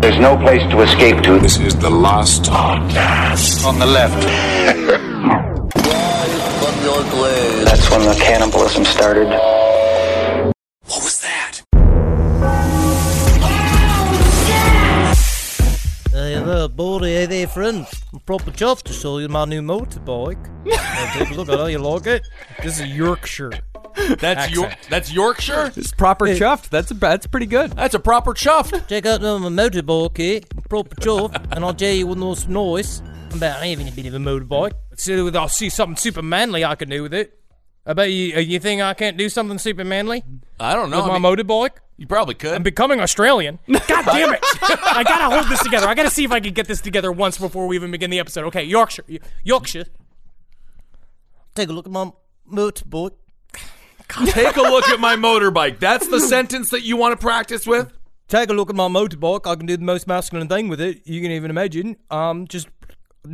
There's no place to escape to. This is the last podcast. On the left. That's when the cannibalism started. Uh, hey there, buddy. Hey there, friend. I'm proper chuffed to show you my new motorbike. Now take a look at how you like it. This is Yorkshire. That's York. Accent. That's Yorkshire. It's proper chuffed. That's a, that's pretty good. That's a proper chuffed. Check out my motorbike here. Proper chuffed. And I'll tell you what knows nice about having a bit of a motorbike. See, I'll see something super manly I can do with it. I bet you, uh, you think I can't do something super manly I don't know. with I my mean, motorbike? you probably could. I'm becoming Australian. God damn it! I gotta hold this together. I gotta see if I can get this together once before we even begin the episode. Okay, Yorkshire, Yorkshire. Take a look at my motorbike. Take a look at my motorbike. That's the sentence that you want to practice with. Take a look at my motorbike. I can do the most masculine thing with it you can even imagine. Um, just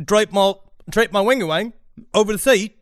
drape my drape my wing away over the seat.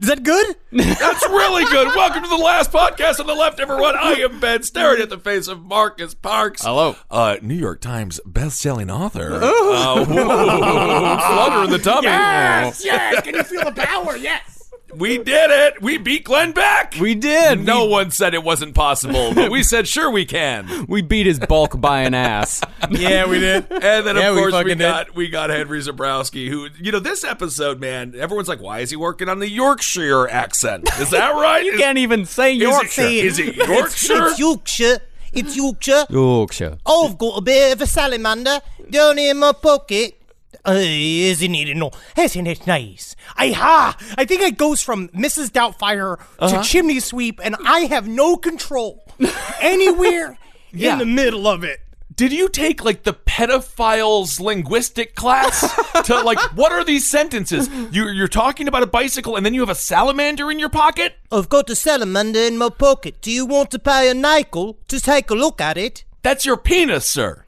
Is that good? That's really good. Welcome to the last podcast on the left, everyone. I am Ben, staring at the face of Marcus Parks. Hello. Uh, New York Times best-selling author. Uh, whoa, flutter in the tummy. Yes, yes. Can you feel the power? Yes. We did it. We beat Glenn Beck. We did. No We, one said it wasn't possible, but we said sure we can. we beat his bulk by an ass. Yeah, we did. And then Yeah, of course we, fucking did. got we got Henry Zebrowski, who you know this episode, man. Everyone's like, why is he working on the Yorkshire accent? Is that right? You Is- can't even say is Yorkshire. It, is it Yorkshire? It's Yorkshire. It's Yorkshire. Yorkshire. I've got a bit of a salamander down in my pocket. Uh, isn't it no? Isn't it nice? I ha! I think it goes from Mrs. Doubtfire to chimney sweep, and I have no control anywhere Yeah. in the middle of it. Did you take like the pedophiles linguistic class to like what are these sentences? You're you're talking about a bicycle and then you have a salamander in your pocket? I've got a salamander in my pocket. Do you want to pay a nickel to take a look at it? That's your penis, sir.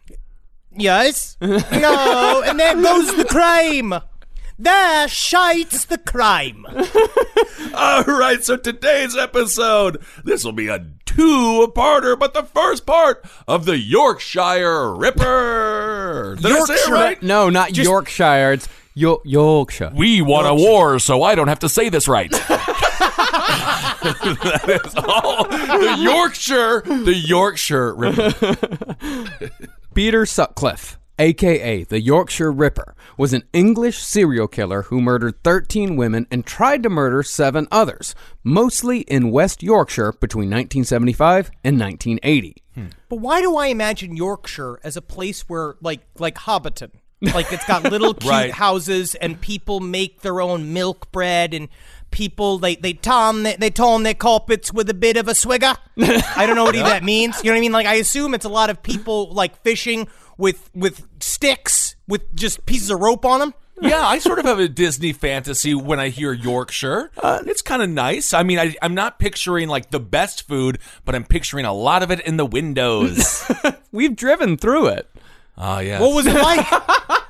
Yes. no, and there goes the crime. There shites the crime. All right, so today's episode, this will be a two-parter, but the first part of the Yorkshire Ripper. Did I say it right? No, not Yorkshire. It's Yo- Yorkshire. We won a war, so I don't have to say this right. that is all. The Yorkshire, the Yorkshire Ripper. Peter Sutcliffe, aka the Yorkshire Ripper, was an English serial killer who murdered 13 women and tried to murder seven others, mostly in West Yorkshire between 1975 and 1980. Hmm. But why do I imagine Yorkshire as a place where, like, like Hobbiton, like it's got little cute Right. houses and people make their own milk bread and people they they tom they, they tone their carpets with a bit of a swigger. I don't know what that means. You know what I mean? Like I assume it's a lot of people like fishing with with sticks with just pieces of rope on them. Yeah, I sort of have a Disney fantasy when I hear Yorkshire. Uh, it's kind of nice. I mean, I, I'm not picturing like the best food, but I'm picturing a lot of it in the windows. We've driven through it. Ah, oh, yeah. What was it like?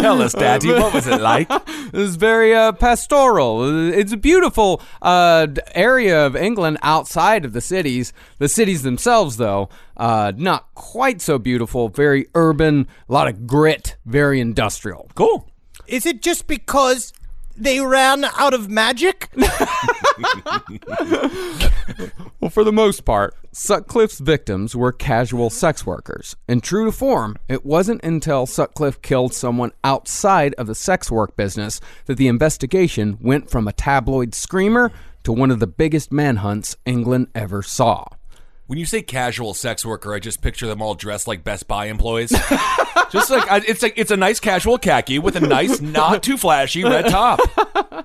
Tell us, Daddy, what was it like? It was very uh, pastoral. It's a beautiful uh, area of England outside of the cities. The cities themselves, though, uh, not quite so beautiful. Very urban, a lot of grit, very industrial. Cool. Is it just because they ran out of magic? Well, for the most part, Sutcliffe's victims were casual sex workers. And true to form, it wasn't until Sutcliffe killed someone outside of the sex work business that the investigation went from a tabloid screamer to one of the biggest manhunts England ever saw. When you say casual sex worker, I just picture them all dressed like Best Buy employees. just like I, it's like it's a nice casual khaki with a nice, not too flashy red top.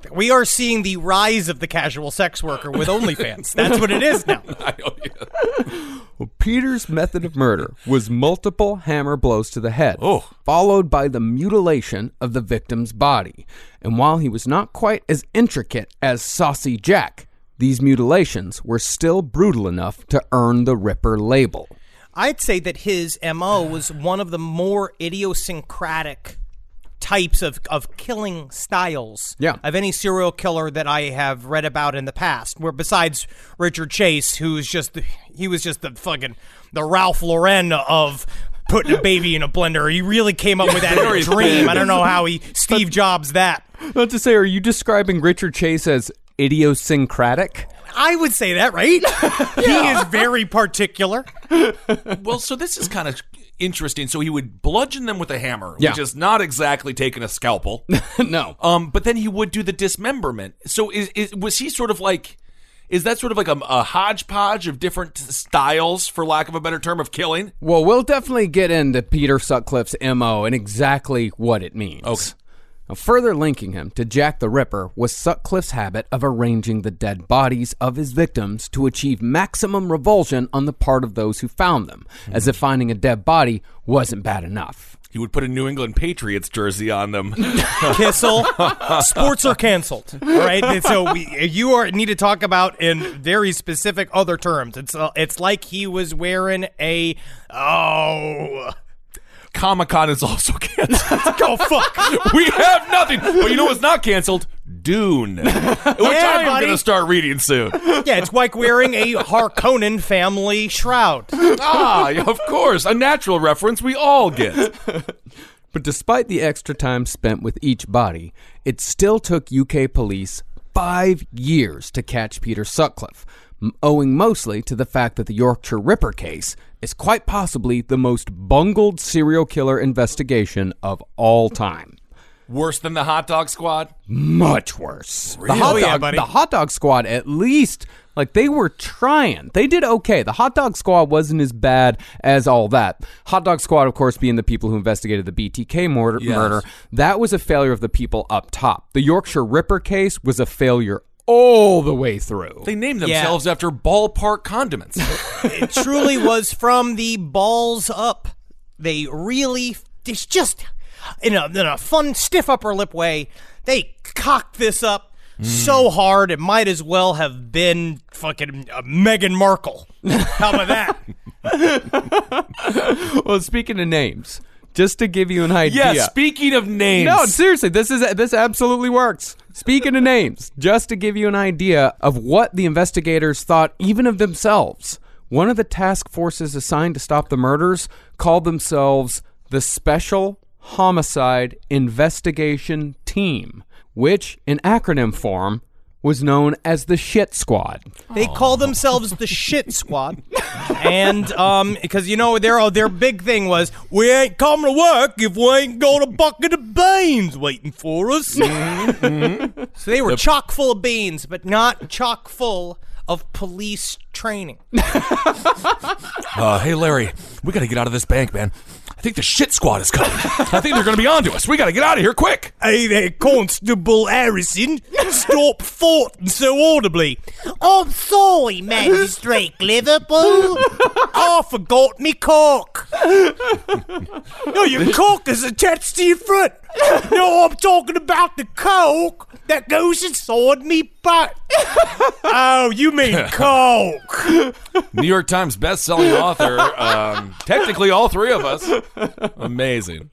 we are seeing the rise of the casual sex worker with OnlyFans. That's what it is now. I know, yeah. Well, Peter's method of murder was multiple hammer blows to the head, Oh. followed by the mutilation of the victim's body. And while he was not quite as intricate as Saucy Jack, these mutilations were still brutal enough to earn the Ripper label. I'd say that his MO was one of the more idiosyncratic types of, of killing styles Yeah. of any serial killer that I have read about in the past. Where besides Richard Chase, who's just the, he was just the fucking the Ralph Lauren of putting a baby in a blender. He really came up with that dream. I don't know how he Steve Jobs that. Not to say, are you describing Richard Chase as idiosyncratic? I would say that, right? He is very particular. Well, so this is kind of interesting. So he would bludgeon them with a hammer, Yeah. which is not exactly taking a scalpel. no. um, but then he would do the dismemberment. So is, is was he sort of like? Is that sort of like a, a hodgepodge of different styles, for lack of a better term, of killing? Well, we'll definitely get into Peter Sutcliffe's MO and exactly what it means. Okay. Now, further linking him to Jack the Ripper was Sutcliffe's habit of arranging the dead bodies of his victims to achieve maximum revulsion on the part of those who found them, as if finding a dead body wasn't bad enough. He would put a New England Patriots jersey on them. Kissel, sports are canceled. All right, And so we, you are need to talk about in very specific other terms. It's uh, it's like he was wearing a oh. Comic Con is also canceled. Go fuck! we have nothing. But you know what's not canceled? Dune, which I am buddy. going to start reading soon. Yeah, it's like wearing a Harkonnen family shroud. ah, of course, a natural reference we all get. But despite the extra time spent with each body, it still took UK police five years to catch Peter Sutcliffe, owing mostly to the fact that the Yorkshire Ripper case is quite possibly the most bungled serial killer investigation of all time. Worse than the hot dog squad. Much worse. The hot Oh, yeah, dog, buddy. the hot dog squad, at least, like they were trying. They did okay. The hot dog squad wasn't as bad as all that. Hot dog squad, of course, being the people who investigated the BTK murder. Yes. murder that was a failure of the people up top. The Yorkshire Ripper case was a failure all the way through. They named Yeah. themselves after ballpark condiments. It truly was from the balls up. They really, it's just in a, in a fun, stiff upper lip way. They cocked this up so hard it might as well have been fucking uh, Meghan Markle. How about that? well, speaking of names, just to give you an idea. yeah, speaking of names. No, seriously, this is this absolutely works. Speaking of names, just to give you an idea of what the investigators thought even of themselves, one of the task forces assigned to stop the murders called themselves the Special Homicide Investigation Team, which in acronym form was known as the Shit Squad. They call themselves the Shit Squad, and um, because you know their their big thing was we ain't coming to work if we ain't got a bucket of beans waiting for us. So they were chock full of beans, but not chock full of police training. Uh, hey, Larry, we got to get out of this bank, man. I think the shit squad is coming. I think they're going to be onto us. We got to get out of here quick. Hey there, Constable Harrison. Stop farting so audibly. I'm sorry, Magistrate Liverpool. I forgot me cock. no, your cock is attached to your foot. No, I'm talking about the coke that goes inside me butt. oh, you mean coke. New York Times best-selling author. Um, technically, all three of us. Amazing.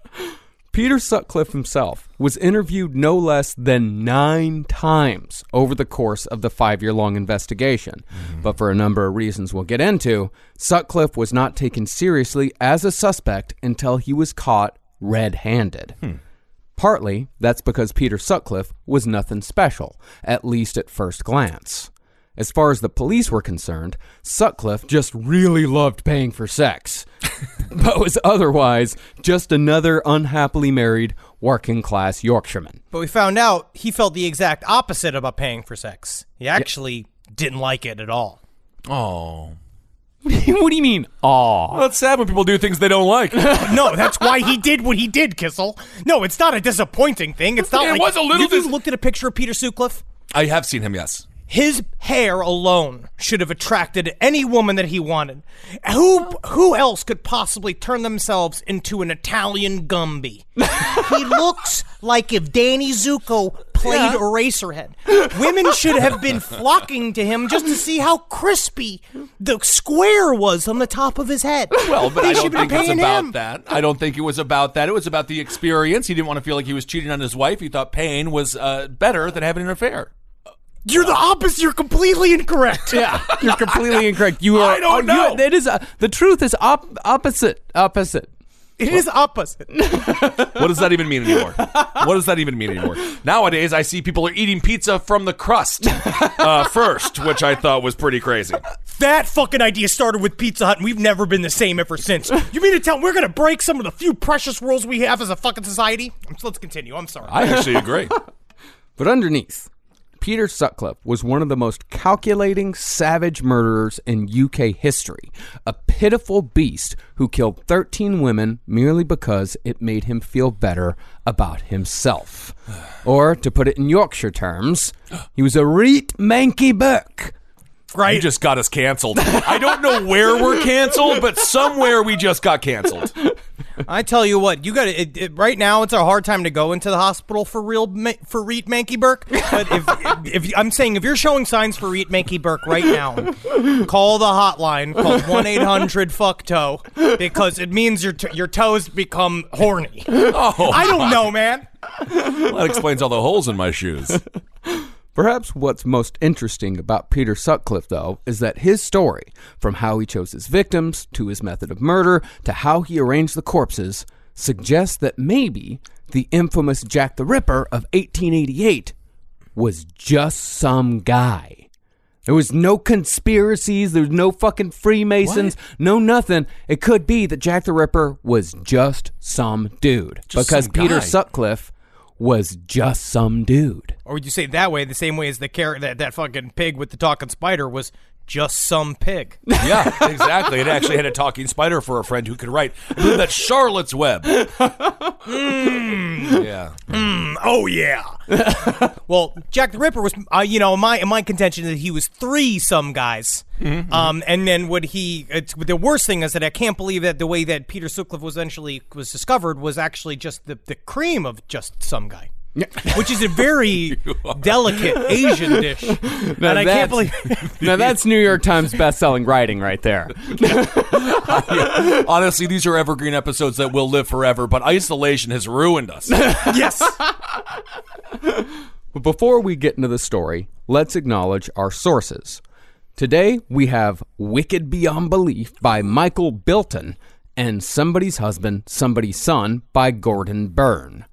Peter Sutcliffe himself was interviewed no less than nine times over the course of the five year long investigation. But for a number of reasons we'll get into, Sutcliffe was not taken seriously as a suspect until he was caught red handed. Partly, that's because Peter Sutcliffe was nothing special, at least at first glance. As far as the police were concerned, Sutcliffe just really loved paying for sex, but was otherwise just another unhappily married working class Yorkshireman. But we found out he felt the exact opposite about paying for sex. He actually didn't like it at all. Oh. What do you mean? Aw. Well, it's sad when people do things they don't like. no, that's why he did what he did, Kissel. No, it's not a disappointing thing. It's not It like was a little Have you dis- looked at a picture of Peter Sutcliffe? I have seen him, yes. His hair alone should have attracted any woman that he wanted. Who who else could possibly turn themselves into an Italian Gumby? he looks like if Danny Zuko played Eraserhead. Women should have been flocking to him just to see how crispy the square was on the top of his head. Well, but they I should don't think it's paying about him. that. I don't think it was about that. It was about the experience. He didn't want to feel like he was cheating on his wife. He thought pain was uh, better than having an affair. You're the opposite. You're completely incorrect. Yeah, you're completely incorrect. You are. I don't oh, you- know. It is. Uh, the truth is op- opposite. Opposite. It is opposite. What does that even mean anymore? What does that even mean anymore? Nowadays, I see people are eating pizza from the crust uh, first, which I thought was pretty crazy. That fucking idea started with Pizza Hut, and we've never been the same ever since. You mean to tell me we're gonna break some of the few precious rules we have as a fucking society? So let's continue. I'm sorry. I actually agree. But underneath, Peter Sutcliffe was one of the most calculating, savage murderers in UK history. A pitiful beast who killed 13 women merely because it made him feel better about himself. Or, to put it in Yorkshire terms, he was a reet manky buck. right? You just got us canceled. I don't know where we're canceled, but somewhere we just got canceled. I tell you what, you got to it, right now. It's a hard time to go into the hospital for real for Reet Mankey Burke. But if, if I'm saying if you're showing signs for Reet Mankey Burke right now, call the hotline call one eight hundred fuck toe because it means your t- your toes become horny. Oh, I don't know, man. that explains all the holes in my shoes. Perhaps what's most interesting about Peter Sutcliffe, though, is that his story, from how he chose his victims, to his method of murder, to how he arranged the corpses, suggests that maybe the infamous Jack the Ripper of 1888 was just some guy. There was no conspiracies, there was no fucking Freemasons, no nothing. It could be that Jack the Ripper was just some dude. Just because some Peter guy. Sutcliffe was just some dude. Or would you say that way, the same way as the carrot that that fucking pig with the talking spider was just some pig? Yeah, exactly. It actually had a talking spider for a friend who could write. That's Charlotte's Web. Yeah. Oh yeah. well, Jack the Ripper was, uh, you know, my my contention that he was three some guys. Um, and then what he? It's, the worst thing is that I can't believe that the way that Peter Sutcliffe was eventually was discovered was actually just the the cream of just some guy. Which is a very delicate Asian dish, and I can't believe. Now that's New York Times best-selling writing right there. Honestly, these are evergreen episodes that will live forever, but isolation has ruined us. yes, But before we get into the story, let's acknowledge our sources. Today we have Wicked Beyond Belief by Michael Bilton and Somebody's Husband, Somebody's Son by Gordon Burn.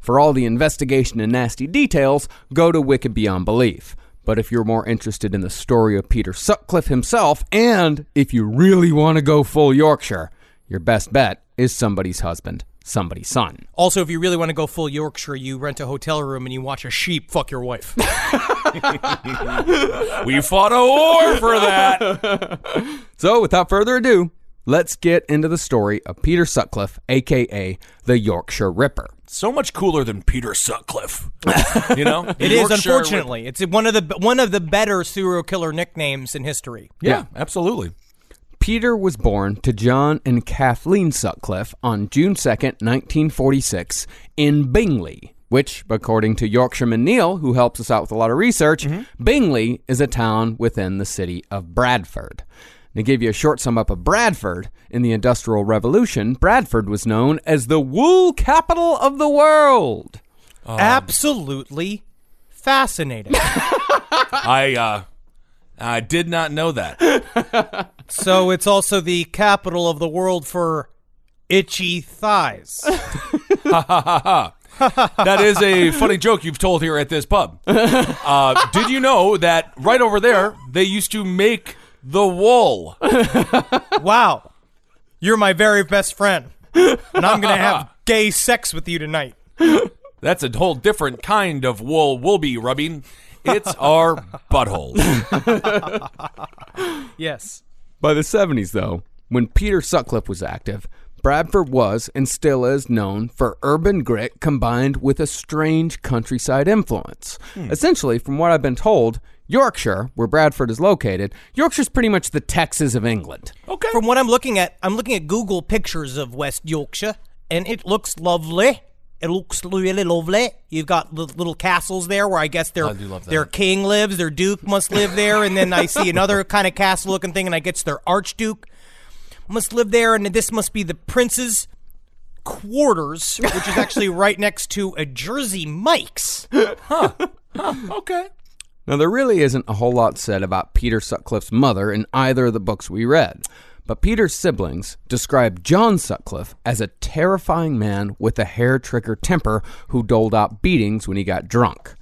For all the investigation and nasty details, go to Wicked Beyond Belief. But if you're more interested in the story of Peter Sutcliffe himself, and if you really want to go full Yorkshire, your best bet is Somebody's Husband, Somebody's Son. Also, if you really want to go full Yorkshire, you rent a hotel room and you watch a sheep fuck your wife. We fought a war for that. So, without further ado, let's get into the story of Peter Sutcliffe, aka the Yorkshire Ripper. So much cooler than Peter Sutcliffe. You know? It is, Yorkshire- unfortunately. It's one of the one of the better serial killer nicknames in history. Yeah, absolutely. Peter was born to John and Kathleen Sutcliffe on June 2nd, 1946, in Bingley, which, according to Yorkshireman Neil, who helps us out with a lot of research, mm-hmm. Bingley is a town within the city of Bradford. To give you a short sum up of Bradford, in the Industrial Revolution, Bradford was known as the wool capital of the world. Absolutely fascinating. I uh I did not know that. so it's also the capital of the world for itchy thighs. that is a funny joke you've told here at this pub. Uh, did you know that right over there they used to make the wool? Wow. You're my very best friend. And I'm going to have gay sex with you tonight. That's a whole different kind of wool we'll be rubbing. It's our buttholes. Yes. By the 70s, though, when Peter Sutcliffe was active, Bradford was and still is known for urban grit combined with a strange countryside influence. Hmm. Essentially, from what I've been told, Yorkshire, where Bradford is located, Yorkshire's pretty much the Texas of England. Okay. From what I'm looking at, I'm looking at Google pictures of West Yorkshire, and it looks lovely. It looks really lovely. You've got the little castles there where I guess their I do love that. their king lives, their duke must live there, and then I see another kind of castle looking thing, and I guess their archduke must live there, and this must be the prince's quarters, which is actually right next to a Jersey Mike's. huh Okay. Now, there really isn't a whole lot said about Peter Sutcliffe's mother in either of the books we read, but Peter's siblings describe John Sutcliffe as a terrifying man with a hair trigger temper who doled out beatings when he got drunk.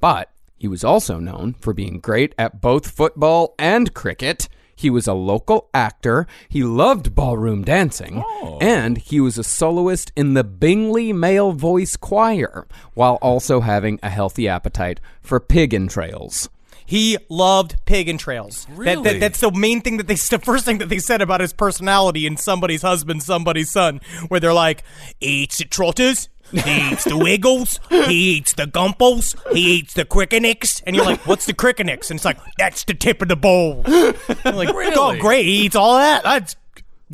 But he was also known for being great at both football and cricket. He was a local actor. He loved ballroom dancing. Oh. And he was a soloist in the Bingley Male Voice Choir, while also having a healthy appetite for pig entrails. He loved pig entrails. Really? that, that's the main thing that they, the first thing that they said about his personality in somebody's husband, somebody's son, where they're like, eats the trotters, he eats the wiggles, he eats the gumpos, he eats the crickenicks, and you're like, what's the crickenicks? And it's like, that's the tip of the bowl. You're like, oh, Really? great, he eats all that. That's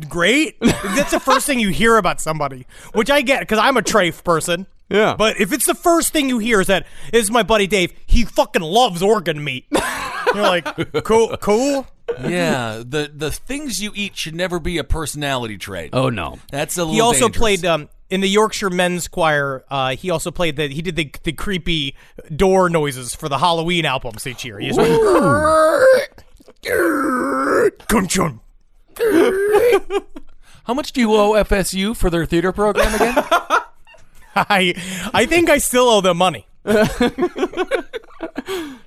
great. That's the first thing you hear about somebody, which I get because I'm a trafe person. Yeah. But if it's the first thing you hear is that this is my buddy Dave, he fucking loves organ meat. You're like, cool, cool. Yeah, the the things you eat should never be a personality trait. Oh, no. That's a little He also dangerous. played um, in the Yorkshire Men's Choir. Uh, he also played the he did the the creepy door noises for the Halloween albums each year. He just went, How much do you owe FSU for their theater program again? I I think I still owe them money.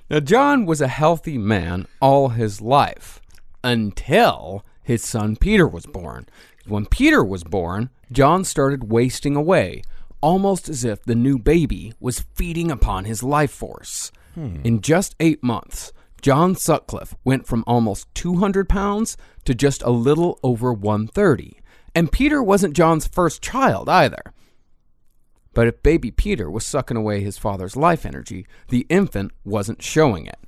Now, John was a healthy man all his life until his son Peter was born. When Peter was born, John started wasting away, almost as if the new baby was feeding upon his life force. Hmm. In just eight months, John Sutcliffe went from almost 200 pounds to just a little over 130. And Peter wasn't John's first child either. But if baby Peter was sucking away his father's life energy, the infant wasn't showing it.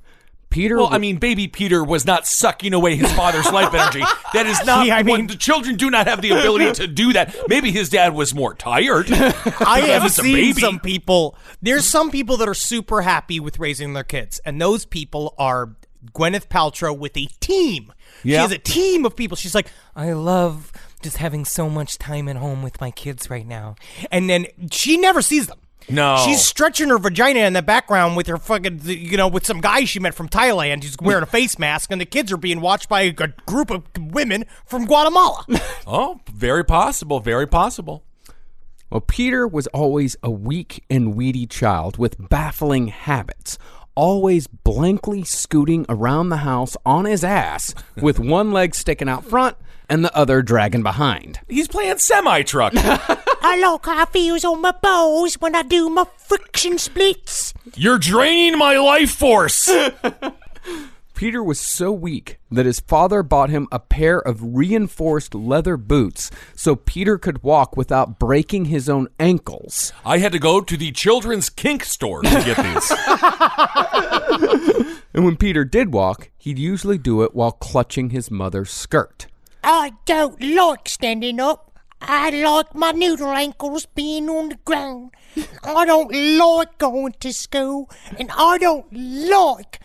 Peter well, I mean, baby Peter was not sucking away his father's life energy. That is not. Yeah, I what- mean- the children do not have the ability to do that. Maybe his dad was more tired. I have seen some people. There's some people that are super happy with raising their kids, and those people are Gwyneth Paltrow with a team. Yeah. She has a team of people. She's like, I love just having so much time at home with my kids right now, and then she never sees them. No. She's stretching her vagina in the background with her fucking, you know, with some guy she met from Thailand. He's wearing a face mask, and the kids are being watched by a group of women from Guatemala. Oh, very possible. Very possible. Well, Peter was always a weak and weedy child with baffling habits, always blankly scooting around the house on his ass with one leg sticking out front and the other dragging behind. He's playing semi truck. I like how it feels on my balls when I do my friction splits. You're draining my life force. Peter was so weak that his father bought him a pair of reinforced leather boots so Peter could walk without breaking his own ankles. I had to go to the children's kink store to get these. And when Peter did walk, he'd usually do it while clutching his mother's skirt. I don't like standing up. I like my noodle ankles being on the ground. I don't like going to school, and I don't like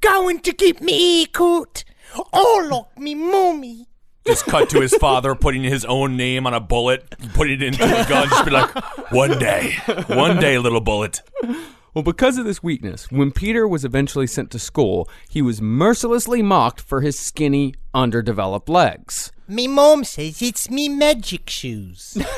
going to get me ear cut. I like me mommy. Just cut to his father putting his own name on a bullet, putting it into a gun. Just be like, one day, one day, little bullet. Well, because of this weakness, when Peter was eventually sent to school, he was mercilessly mocked for his skinny, underdeveloped legs. Me mom says it's me magic shoes.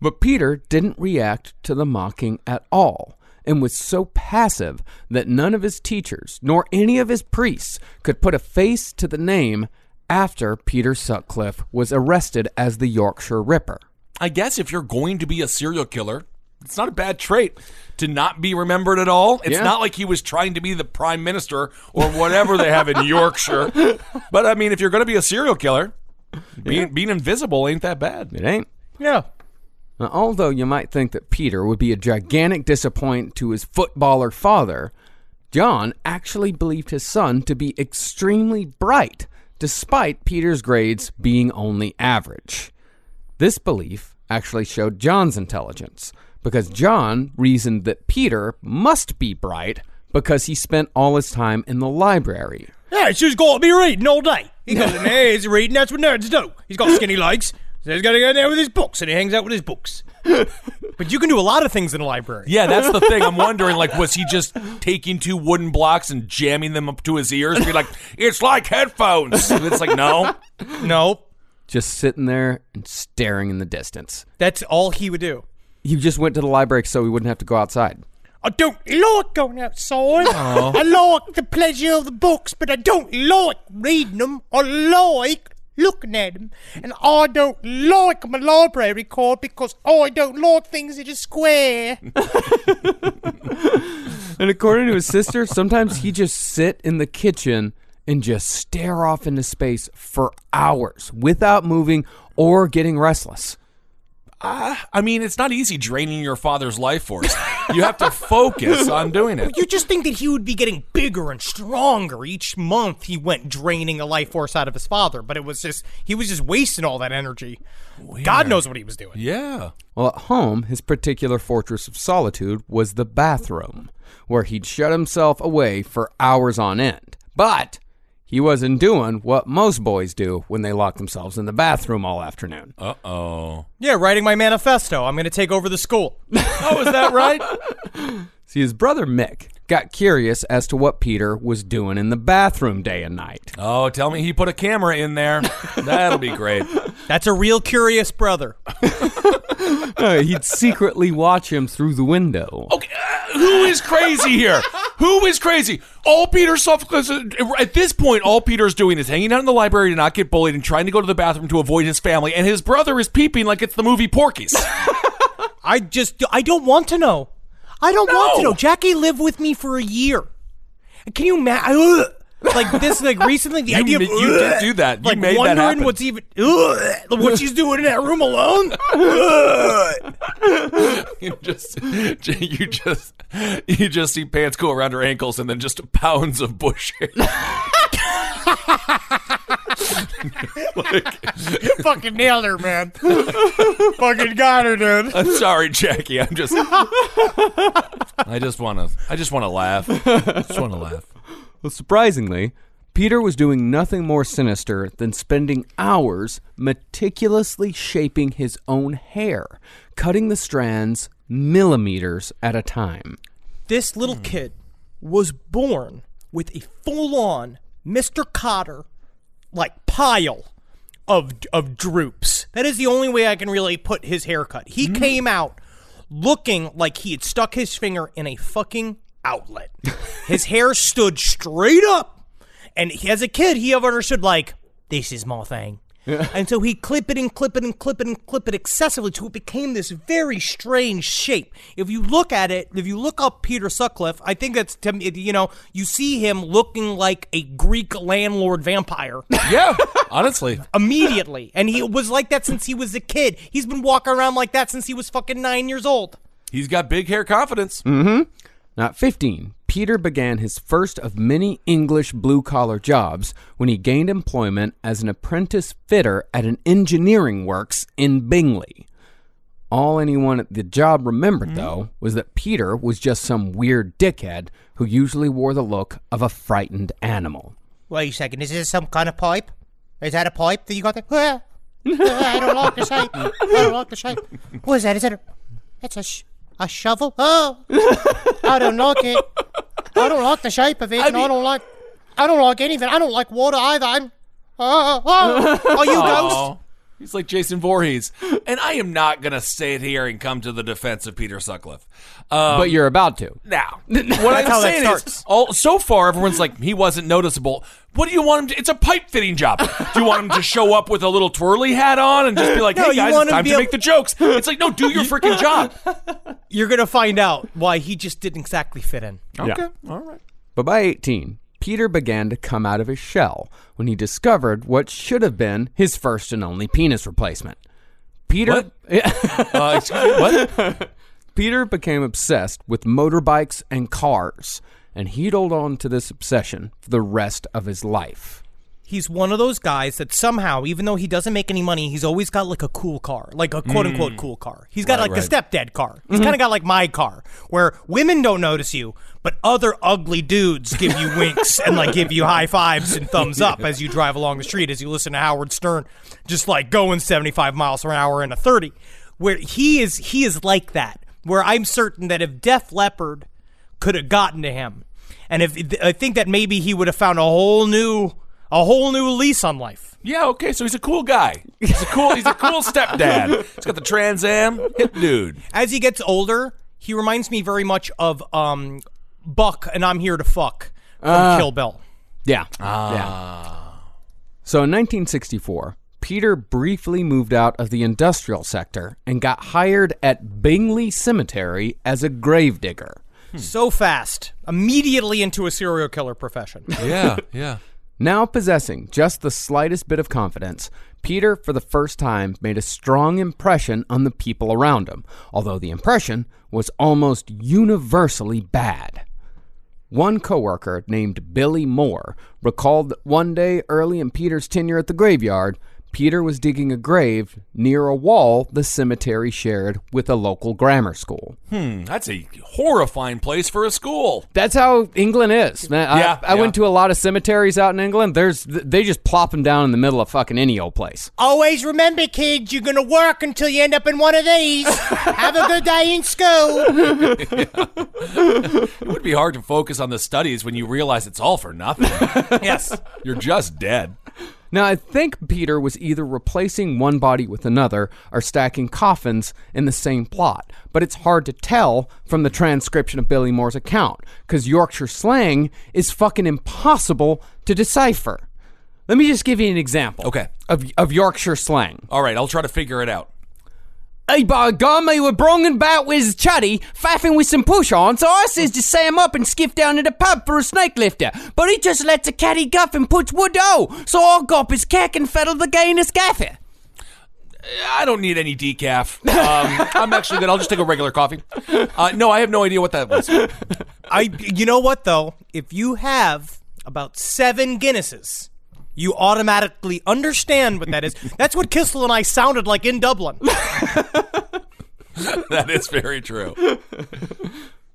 But Peter didn't react to the mocking at all and was so passive that none of his teachers nor any of his priests could put a face to the name after Peter Sutcliffe was arrested as the Yorkshire Ripper. I guess if you're going to be a serial killer, it's not a bad trait to not be remembered at all. It's Yeah. not like he was trying to be the prime minister or whatever they have in Yorkshire. But I mean, if you're going to be a serial killer, being, being invisible ain't that bad. It ain't. Yeah. Now, although you might think that Peter would be a gigantic disappointment to his footballer father, John actually believed his son to be extremely bright, despite Peter's grades being only average. This belief actually showed John's intelligence, because John reasoned that Peter must be bright because he spent all his time in the library. Yeah, he's just got to be reading all day. He goes in there, he's reading. That's what nerds do. He's got skinny legs, so he's got to go in there with his books, and he hangs out with his books. but you can do a lot of things in a library. Yeah, that's the thing. I'm wondering, like, was he just taking two wooden blocks and jamming them up to his ears? Be like, it's like headphones. And it's like, no. No, Just sitting there and staring in the distance. that's all he would do. He just went to the library so he wouldn't have to go outside. I don't like going outside. I like the pleasure of the books, but I don't like reading them. I like looking at them. And I don't like my library card because I don't like things that are square. And according to his sister, sometimes he just sit in the kitchen and just stare off into space for hours without moving or getting restless. Uh, I mean, it's not easy draining your father's life force. You have to focus on doing it. You just think that he would be getting bigger and stronger each month he went draining a life force out of his father, but it was just he was just wasting all that energy. God knows what he was doing. Yeah. Well, at home, his particular fortress of solitude was the bathroom, where he'd shut himself away for hours on end. But he wasn't doing what most boys do when they lock themselves in the bathroom all afternoon. Uh oh. Yeah, writing my manifesto. I'm going to take over the school. Oh, is that right? See, his brother Mick got curious as to what Peter was doing in the bathroom day and night. Oh, tell me he put a camera in there. That'll be great. That's a real curious brother. Uh, he'd secretly watch him through the window. Okay, uh, who is crazy here? Who is crazy? All Peter Sutcliffe at this point, all Peter's doing is hanging out in the library to not get bullied and trying to go to the bathroom to avoid his family, and his brother is peeping like it's the movie Porky's. I just I don't want to know. I don't want to know. Jackie lived with me for a year. Can you imagine? Like this, like recently, the You idea of you did do that. You like made that wondering happen. what's even what she's doing in that room alone. You just, you just, you just see pants go around her ankles, and then just pounds of bush hair. You fucking nailed her, man. Fucking got her, dude. I'm sorry, Jackie. I'm just, I just want to, I just want to laugh. I just want to laugh. Well, surprisingly, Peter was doing nothing more sinister than spending hours meticulously shaping his own hair, cutting the strands millimeters at a time. This little kid was born with a full-on Mr. Kotter like pile of of droops. That is the only way I can really put his haircut. He mm-hmm. came out looking like he had stuck his finger in a fucking outlet. his hair stood straight up, and he, as a kid, he ever understood like this is my thing. and so he clip it and clip it and clip it and clip it excessively till it became this very strange shape. If you look at it, if you look up Peter Sutcliffe, I think that's to me, you know, you see him looking like a Greek landlord vampire Yeah, honestly. immediately. And he was like that since he was a kid. He's been walking around like that since he was fucking nine years old. He's got big hair confidence. Mm-hmm. Now, at 15, Peter began his first of many English blue collar jobs when he gained employment as an apprentice fitter at an engineering works in Bingley. All anyone at the job remembered, mm-hmm. though, was that Peter was just some weird dickhead who usually wore the look of a frightened animal. Wait a second. Is this some kind of pipe? Is that a pipe that you got there? I don't like the shape. I don't like the shape. What is that? Is that a? That's a sh- a shovel. Oh, I don't like it. I don't like the shape of it. and I don't like. I don't like anything. I don't like water either. I'm. Oh, oh. Are you Aw. Ghost? He's like Jason Voorhees. And I am not going to sit here and come to the defense of Peter Sutcliffe. Um, but you're about to. now, what I'm how saying is, all, so far, everyone's like, he wasn't noticeable. What do you want him to? It's a pipe fitting job. Do you want him to show up with a little twirly hat on and just be like, No, hey you guys, want it's him to time to able- make the jokes? It's like, no, do your freaking job. You're gonna find out why he just didn't exactly fit in. Okay, all right. But by 18, Peter began to come out of his shell when he discovered what should have been his first and only penis replacement. Peter What? Uh, what? Peter became obsessed with motorbikes and cars, and he'd hold on to this obsession for the rest of his life. He's one of those guys that somehow, even though he doesn't make any money, he's always got like a cool car, like a quote unquote mm. cool car. He's got Right, like a stepdad car. He's mm-hmm. kind of got like my car, where women don't notice you, but other ugly dudes give you winks and like give you high fives and thumbs up as you drive along the street, as you listen to Howard Stern, just like going 75 miles per hour in a 30. Where he is, he is like that. Where I'm certain that if Def Leppard could have gotten to him, and if I think that maybe he would have found a whole new, a whole new lease on life. Yeah, okay, so he's a cool guy. He's a cool he's a cool stepdad. He's got the Trans Am, hip dude. As he gets older, he reminds me very much of um, Buck and I'm Here to Fuck from Kill Bill. Yeah. Yeah. So in 1964, Peter briefly moved out of the industrial sector and got hired at Bingley Cemetery as a gravedigger. So fast, immediately into a serial killer profession. Yeah, yeah. Now possessing just the slightest bit of confidence, Peter, for the first time, made a strong impression on the people around him, although the impression was almost universally bad. One coworker named Billy Moore recalled that one day early in Peter's tenure at the graveyard, Peter was digging a grave near a wall the cemetery shared with a local grammar school. Hmm, that's a horrifying place for a school. That's how England is. Man, I- Yeah, I, yeah. went to a lot of cemeteries out in England. There's they just plop them down in the middle of fucking any old place. Always remember, kids, you're gonna work until you end up in one of these. Have a good day in school. It would be hard to focus on the studies when you realize it's all for nothing. yes. You're just dead. Now, I think Peter was either replacing one body with another or stacking coffins in the same plot, but it's hard to tell from the transcription of Billy Moore's account because Yorkshire slang is fucking impossible to decipher. Let me just give you an example. Okay. Of, of Yorkshire slang. All right, I'll try to figure it out. Hey, by God, me were bronging about with his chuddy, faffing with some push on, so I says to Sam up and skiff down to the pub for a snake lifter. But he just lets a catty guff and puts wood oh, so I got his cack and fettled the gay in his gaffer. I don't need any decaf. Um, I'm actually good. I'll just take a regular coffee. Uh, no, I have no idea what that was. I. You know what though? If you have about seven Guinnesses, you automatically understand what that is. That's what Kissel and I sounded like in Dublin. That is very true.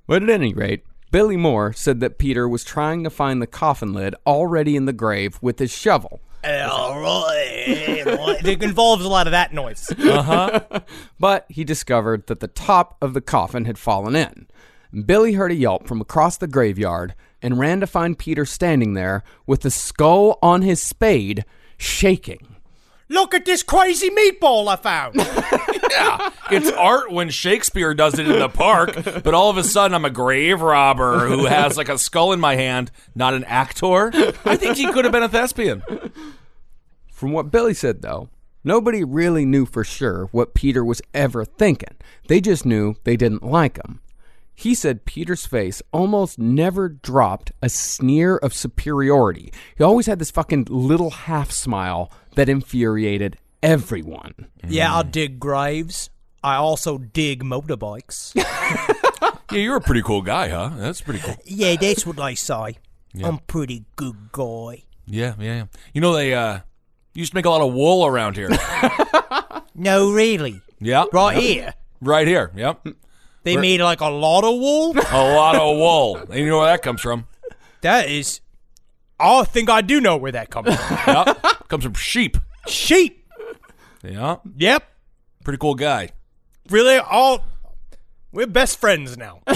But at any rate, Billy Moore said that Peter was trying to find the coffin lid already in the grave with his shovel. it involves a lot of that noise. Uh-huh. But he discovered that the top of the coffin had fallen in. Billy heard a yelp from across the graveyard and ran to find Peter standing there with the skull on his spade, shaking. Look at this crazy meatball I found. yeah, It's art when Shakespeare does it in the park, but all of a sudden I'm a grave robber who has like a skull in my hand, not an actor. I think he could have been a thespian. From what Billy said, though, nobody really knew for sure what Peter was ever thinking. They just knew they didn't like him. He said Peter's face almost never dropped a sneer of superiority. He always had this fucking little half smile that infuriated everyone. Yeah, I'll dig graves. I also dig motorbikes. Yeah, you're a pretty cool guy, huh? That's pretty cool. yeah, that's what I say. I'm pretty good guy. Yeah, yeah, yeah. You know they uh used to make a lot of wool around here. No, really. Yeah, Right yep. here. right here. Yep, They made like a lot of wool. a lot of wool. And you know where that comes from? That is. I think I do know where that comes from. Yep, comes from sheep. Sheep. Yeah, Yep. pretty cool guy. Really? All. We're best friends now.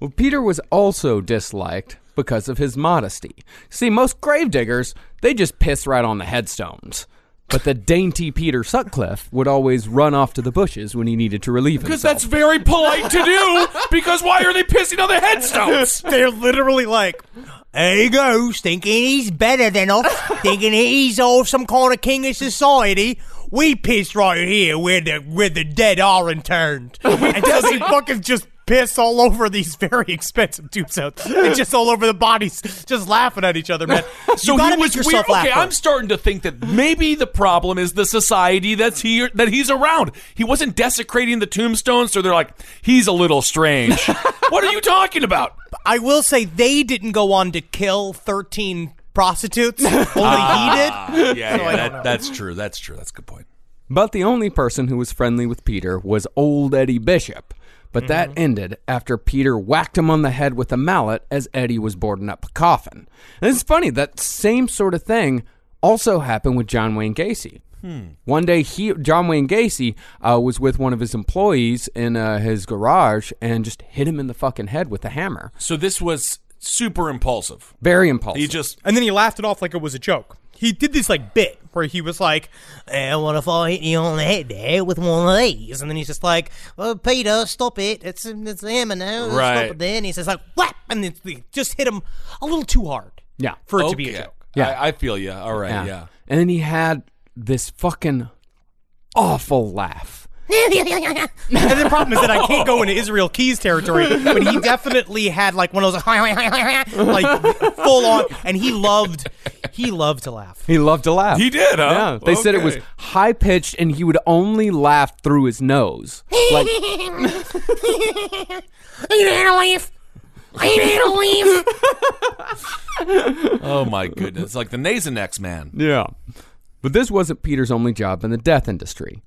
Well, Peter was also disliked because of his modesty. See, most gravediggers, they just piss right on the headstones. But the dainty Peter Sutcliffe would always run off to the bushes when he needed to relieve him. Because himself. that's very polite to do. Because why are they pissing on the headstones? They're literally like, there he goes, thinking he's better than us, thinking he's all some kind of king of society. We piss right here where the where the dead are interned. and just he fucking just piss all over these very expensive tombstones. And just all over the bodies, just laughing at each other, man. So you gotta he was yourself weird. laugh. Okay, I'm starting to think that maybe the problem is the society that's here that he's around. He wasn't desecrating the tombstones, so they're like, he's a little strange. what are you talking about? I will say they didn't go on to kill 13 prostitutes. Only he ah, did. Yeah, yeah, that- that's true. That's true. That's a good point. But the only person who was friendly with Peter was old Eddie Bishop. But that ended after Peter whacked him on the head with a mallet as Eddie was boarding up a coffin. And it's funny, that same sort of thing also happened with John Wayne Gacy. One day, he John Wayne Gacy uh, was with one of his employees in uh, his garage and just hit him in the fucking head with a hammer. So this was super impulsive. Very impulsive. He just And then he laughed it off like it was a joke. He did this like bit where he was like, "Eh, "What if I hit you on the head there with one of these?" And then he's just like, "Oh, Peter, stop it! It's it's him hammer now. Right. Stop it there." And he says like, "Whap!" And then he just hit him a little too hard. Yeah. for it to be a joke. Yeah. I, I feel you. All right. Yeah. And then he had this fucking awful laugh. and the problem is that I can't go into Israel Keys territory, but he definitely had like one of those like full on, and he loved he loved to laugh. He loved to laugh. He did, huh? Yeah. They said it was high pitched and he would only laugh through his nose. Like Ain't that a laugh? Ain't that a laugh? Oh my goodness! It's like the Nasonex man. Yeah. But this wasn't Peter's only job in the death industry.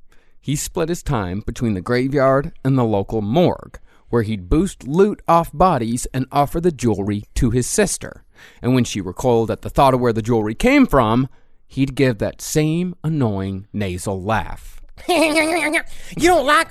He split his time between the graveyard and the local morgue, where he'd boost loot off bodies and offer the jewelry to his sister. And when she recoiled at the thought of where the jewelry came from, he'd give that same annoying nasal laugh. you don't like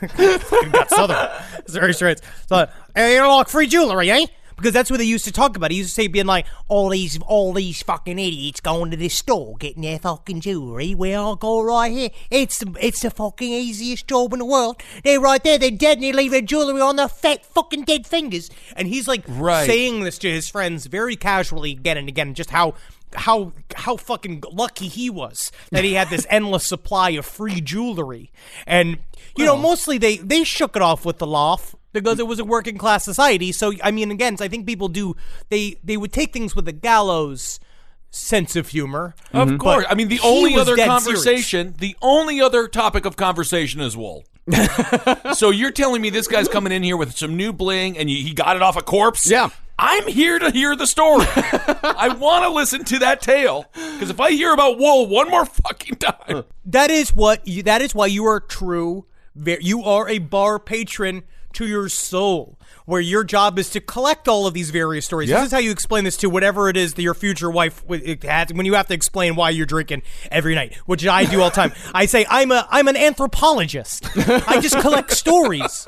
got southern. It's very strange. So, hey, you don't like free jewelry, eh? Because that's what they used to talk about. He used to say, being like, all these, all these fucking idiots going to this store getting their fucking jewelry. Well, I'll go right here. It's the, it's the fucking easiest job in the world. They're right there. They're dead, and they leave their jewelry on their fat fucking dead fingers. And he's like Right. saying this to his friends very casually again and again, just how. How how fucking lucky he was that he had this endless supply of free jewelry, and you know mostly they they shook it off with the laugh because it was a working class society. So I mean, again, I think people do they they would take things with a gallows sense of humor. Of mm-hmm. course. I mean, the only other dead conversation, the only other topic of conversation is wool. so you're telling me this guy's coming in here with some new bling and he got it off a corpse? Yeah. I'm here to hear the story. I want to listen to that tale because if I hear about wool one more fucking time, That is what you, that is why you are true. You are a bar patron to your soul, where your job is to collect all of these various stories. Yeah. This is how you explain this to whatever it is that your future wife has, when you have to explain why you're drinking every night, which I do all the time. I say I'm a I'm an anthropologist. I just collect stories.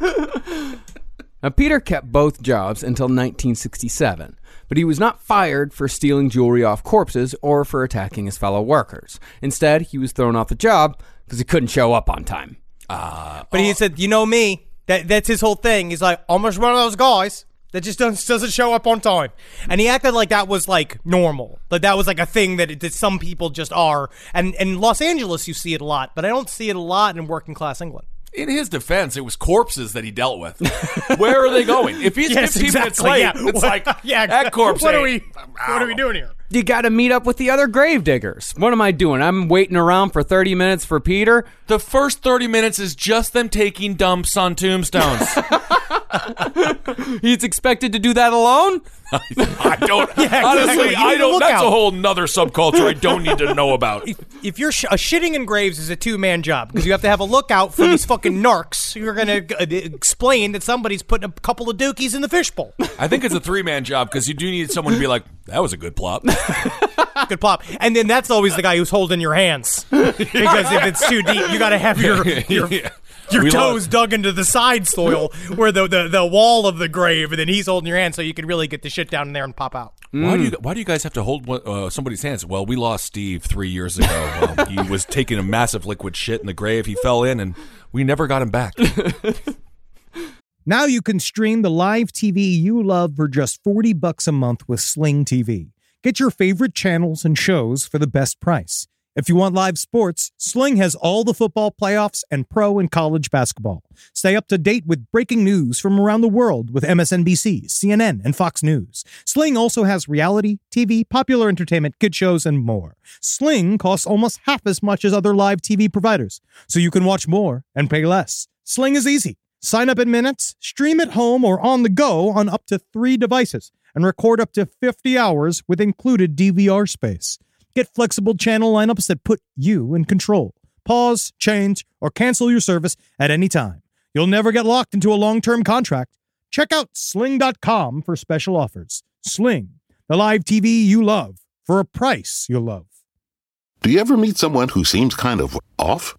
Now, Peter kept both jobs until 1967, but he was not fired for stealing jewelry off corpses or for attacking his fellow workers. Instead, he was thrown off the job because he couldn't show up on time. But he said, you know me. That that's his whole thing. He's like, I'm just one of those guys that just doesn't, doesn't show up on time. And he acted like that was like normal. Like that was like a thing that, that some people just are. And in Los Angeles, you see it a lot, but I don't see it a lot in working class England. in his defense, it was corpses that he dealt with. Where are they going? If he's Yes, 15 minutes exactly, late, yeah. it's What- like yeah, that corpse. What are we? What are we doing here? You got to meet up with the other gravediggers. What am I doing? I'm waiting around for 30 minutes for Peter. The first 30 minutes is just them taking dumps on tombstones. He's expected to do that alone? I don't. exactly. Honestly, You I don't. That's a whole nother subculture I don't need to know about. If you're sh- a shitting in graves is a two man job because you have to have a lookout for these fucking narcs You're going to uh, explain that somebody's putting a couple of dookies in the fishbowl. I think it's a three man job because you do need someone to be like, That was a good plop. Good plop. And then that's always the guy who's holding your hands. Because if it's too deep, you got to have your your, Yeah. your toes love- dug into the side soil where the, the the wall of the grave, and then he's holding your hand so you can really get the shit down in there and pop out. Why do you Why do you guys have to hold one- uh, somebody's hands? Well, we lost Steve three years ago. Um, he was taking a massive liquid shit in the grave. He fell in, and we never got him back. Now you can stream the live TV you love for just 40 bucks a month with Sling TV. Get your favorite channels and shows for the best price. If you want live sports, Sling has all the football playoffs and pro and college basketball. Stay up to date with breaking news from around the world with MSNBC, CNN, and Fox News. Sling also has reality, TV, popular entertainment, kid shows, and more. Sling costs almost half as much as other live TV providers, so you can watch more and pay less. Sling is easy. Sign up in minutes, stream at home or on the go on up to three devices, and record up to 50 hours with included DVR space. Get flexible channel lineups that put you in control. Pause, change, or cancel your service at any time. You'll never get locked into a long term contract. Check out sling.com for special offers. Sling, the live TV you love for a price you'll love. Do you ever meet someone who seems kind of off?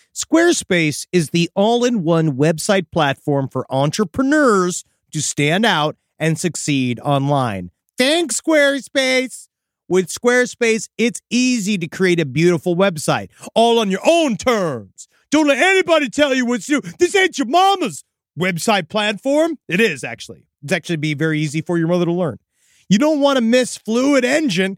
Squarespace is the all in one website platform for entrepreneurs to stand out and succeed online. Thanks, Squarespace. With Squarespace, it's easy to create a beautiful website, all on your own terms. Don't let anybody tell you what to do. This ain't your mama's website platform. It is, actually. It's actually be very easy for your mother to learn. You don't want to miss Fluid Engine.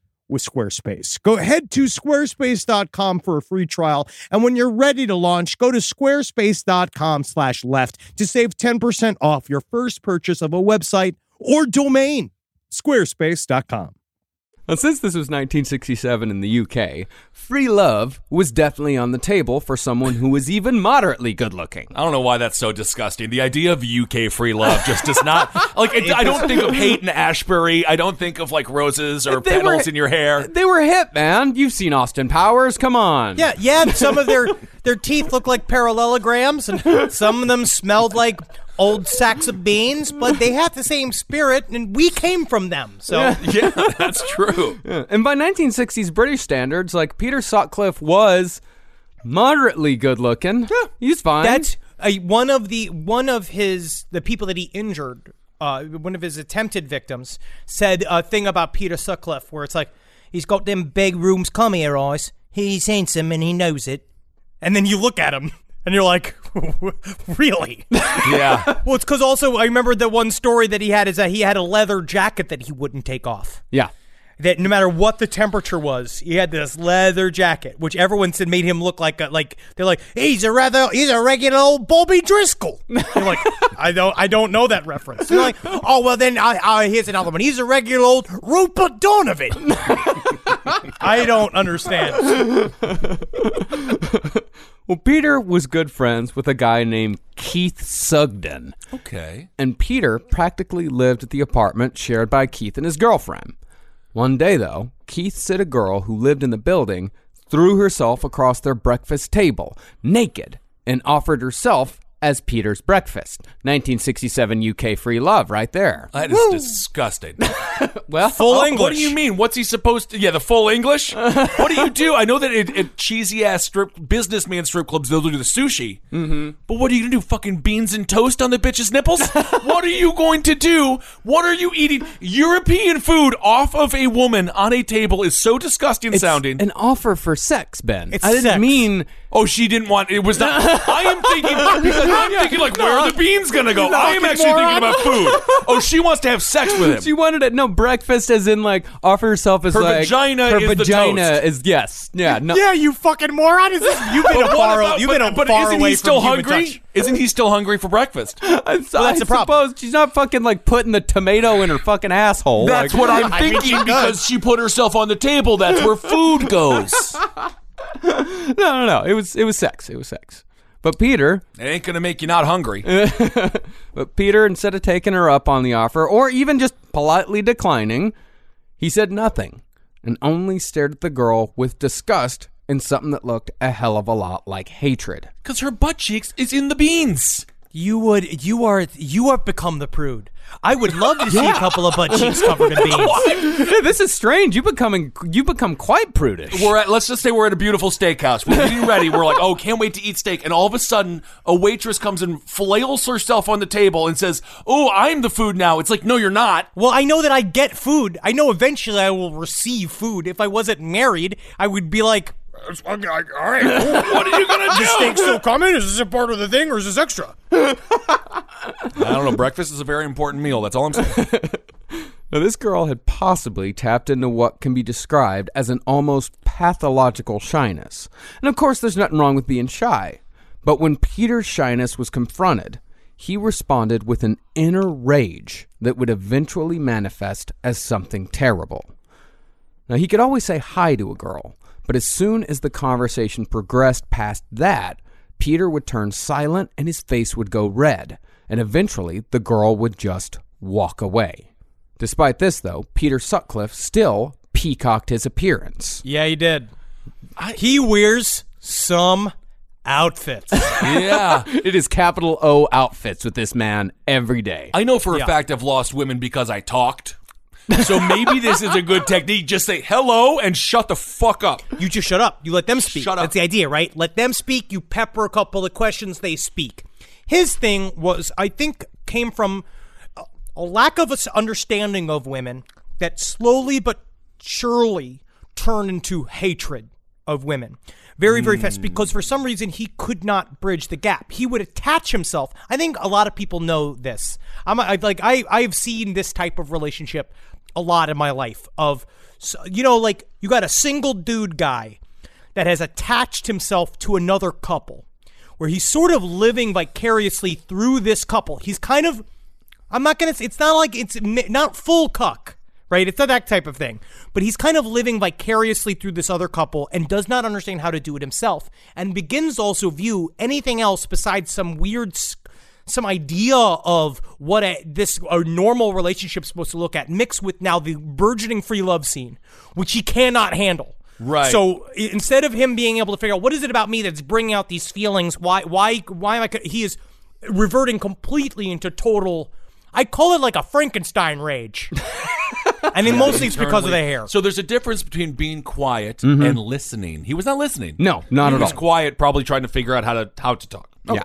with Squarespace. Go head to squarespace.com for a free trial. And when you're ready to launch, go to squarespace.com slash left to save 10% off your first purchase of a website or domain. Squarespace.com. Now, since this was 1967 in the UK, free love was definitely on the table for someone who was even moderately good looking. I don't know why that's so disgusting. The idea of UK free love just does not like. It, I don't think of Haight and Ashbury. I don't think of like roses or They were- petals in your hair. They were hip, man. You've seen Austin Powers. Come on. Yeah, yeah. Some of their their teeth look like parallelograms, and some of them smelled like old sacks of beans. But they had the same spirit, and we came from them. So yeah, that's true. Yeah. And by 1960s British standards, like Peter Sutcliffe was moderately good looking. Yeah, he's fine. that's a, one of the one of his the people that he injured. Uh, one of his attempted victims said a thing about Peter Sutcliffe, where it's like he's got them big rooms come here eyes. He's handsome and he knows it. And then you look at him and you're like, really? Yeah. Well, it's because also I remember the one story that he had is that he had a leather jacket that he wouldn't take off. yeah. that no matter what the temperature was, he had this leather jacket, which everyone said made him look like a, like they're like he's a rather he's a regular old Bobby Driscoll. You're like I don't I don't know that reference. You're like oh well then I, I here's another one. He's a regular old Rupert Donovan. I don't understand. Well, Peter was good friends with a guy named Keith Sugden. Okay. And Peter practically lived at the apartment shared by Keith and his girlfriend. One day, though, Keith said a girl who lived in the building threw herself across their breakfast table, naked, and offered herself as Peter's breakfast. 1967 UK free love, right there. That is disgusting. well, Full Oh, English. What do you mean? What's he supposed to? Yeah, the full English. what do you do? I know that at, at cheesy ass strip businessman strip clubs they'll do the sushi. Mm-hmm. But what are you gonna do? Fucking beans and toast on the bitch's nipples? what are you going to do? What are you eating? European food off of a woman on a table is so disgusting It's sounding. an offer for sex, Ben. It's I didn't sex. mean Oh, she didn't want. It was not. I am thinking because I'm thinking like, where are the beans gonna go? I am actually thinking about food. Oh, she wants to have sex with him. she wanted it. No breakfast, as in like offer herself as Her like vagina Her is the vagina toast. is yes, yeah, no. Yeah, you fucking moron! Is this, you've been a But far about- you've but, been a but far isn't away he still from human hungry? touch. Isn't he still hungry for breakfast? I, Well, that's I the problem. suppose she's not fucking like putting the tomato in her fucking asshole. That's like- what I'm I mean, thinking she because she put herself on the table. That's where food goes. No, no, no. It was it was sex. It was sex. But Peter, It ain't gonna make you not hungry. but Peter, instead of taking her up on the offer or even just politely declining, he said nothing and only stared at the girl with disgust and something that looked a hell of a lot like hatred. Because her butt cheeks is in the beans. You would you are you have become the prude. I would love to see a couple of butt cheeks covered in beans. this is strange. You becoming you become quite prudish. We're at. Let's just say we're at a beautiful steakhouse. We're getting ready. We're like, oh, can't wait to eat steak. And all of a sudden, a waitress comes and flails herself on the table and says, "Oh, I'm the food now." It's like, no, you're not. Well, I know that I get food. I know eventually I will receive food. If I wasn't married, I would be like, all right, What are you gonna do? the steak's still coming. Is this a part of the thing or is this extra? I don't know. Breakfast is a very important meal. That's all I'm saying. Now, this girl had possibly tapped into what can be described as an almost pathological shyness. And of course, there's nothing wrong with being shy. But when Peter's shyness was confronted, he responded with an inner rage that would eventually manifest as something terrible. Now, he could always say hi to a girl, but as soon as the conversation progressed past that, Peter would turn silent and his face would go red, and eventually the girl would just walk away. Despite this, though, Peter Sutcliffe still peacocked his appearance. Yeah, he did. he wears some outfits. yeah. It is capital O outfits with this man every day. I know for a Yeah. fact I've lost women because I talked. So maybe this is a good technique. Just say hello and shut the fuck up. You just shut up. You let them speak. Shut up. That's the idea, right? Let them speak. You pepper a couple of questions. They speak. His thing was, I think, came from a- lack of understanding of women that slowly but surely turned into hatred of women. Very, very fast hmm. because for some reason he could not bridge the gap. He would attach himself. I think a lot of people know this. I'm I, like I I've seen this type of relationship a lot in my life of you know like you got a single dude guy that has attached himself to another couple where he's sort of living vicariously through this couple. He's kind of I'm not gonna. say It's not like it's not full cuck, right? It's not that type of thing. But he's kind of living vicariously through this other couple and does not understand how to do it himself, and begins to also view anything else besides some weird, some idea of what a, this a normal relationship is supposed to look at, mixed with now the burgeoning free love scene, which he cannot handle. Right. So instead of him being able to figure out what is it about me that's bringing out these feelings, why, why, why am I? He is reverting completely into total. I call it like a Frankenstein rage. I mean, mostly it's because of the hair. So there's a difference between being quiet Mhm. and listening. He was not listening. No, not he at was all. quiet, probably trying to figure out how to how to talk. Yeah.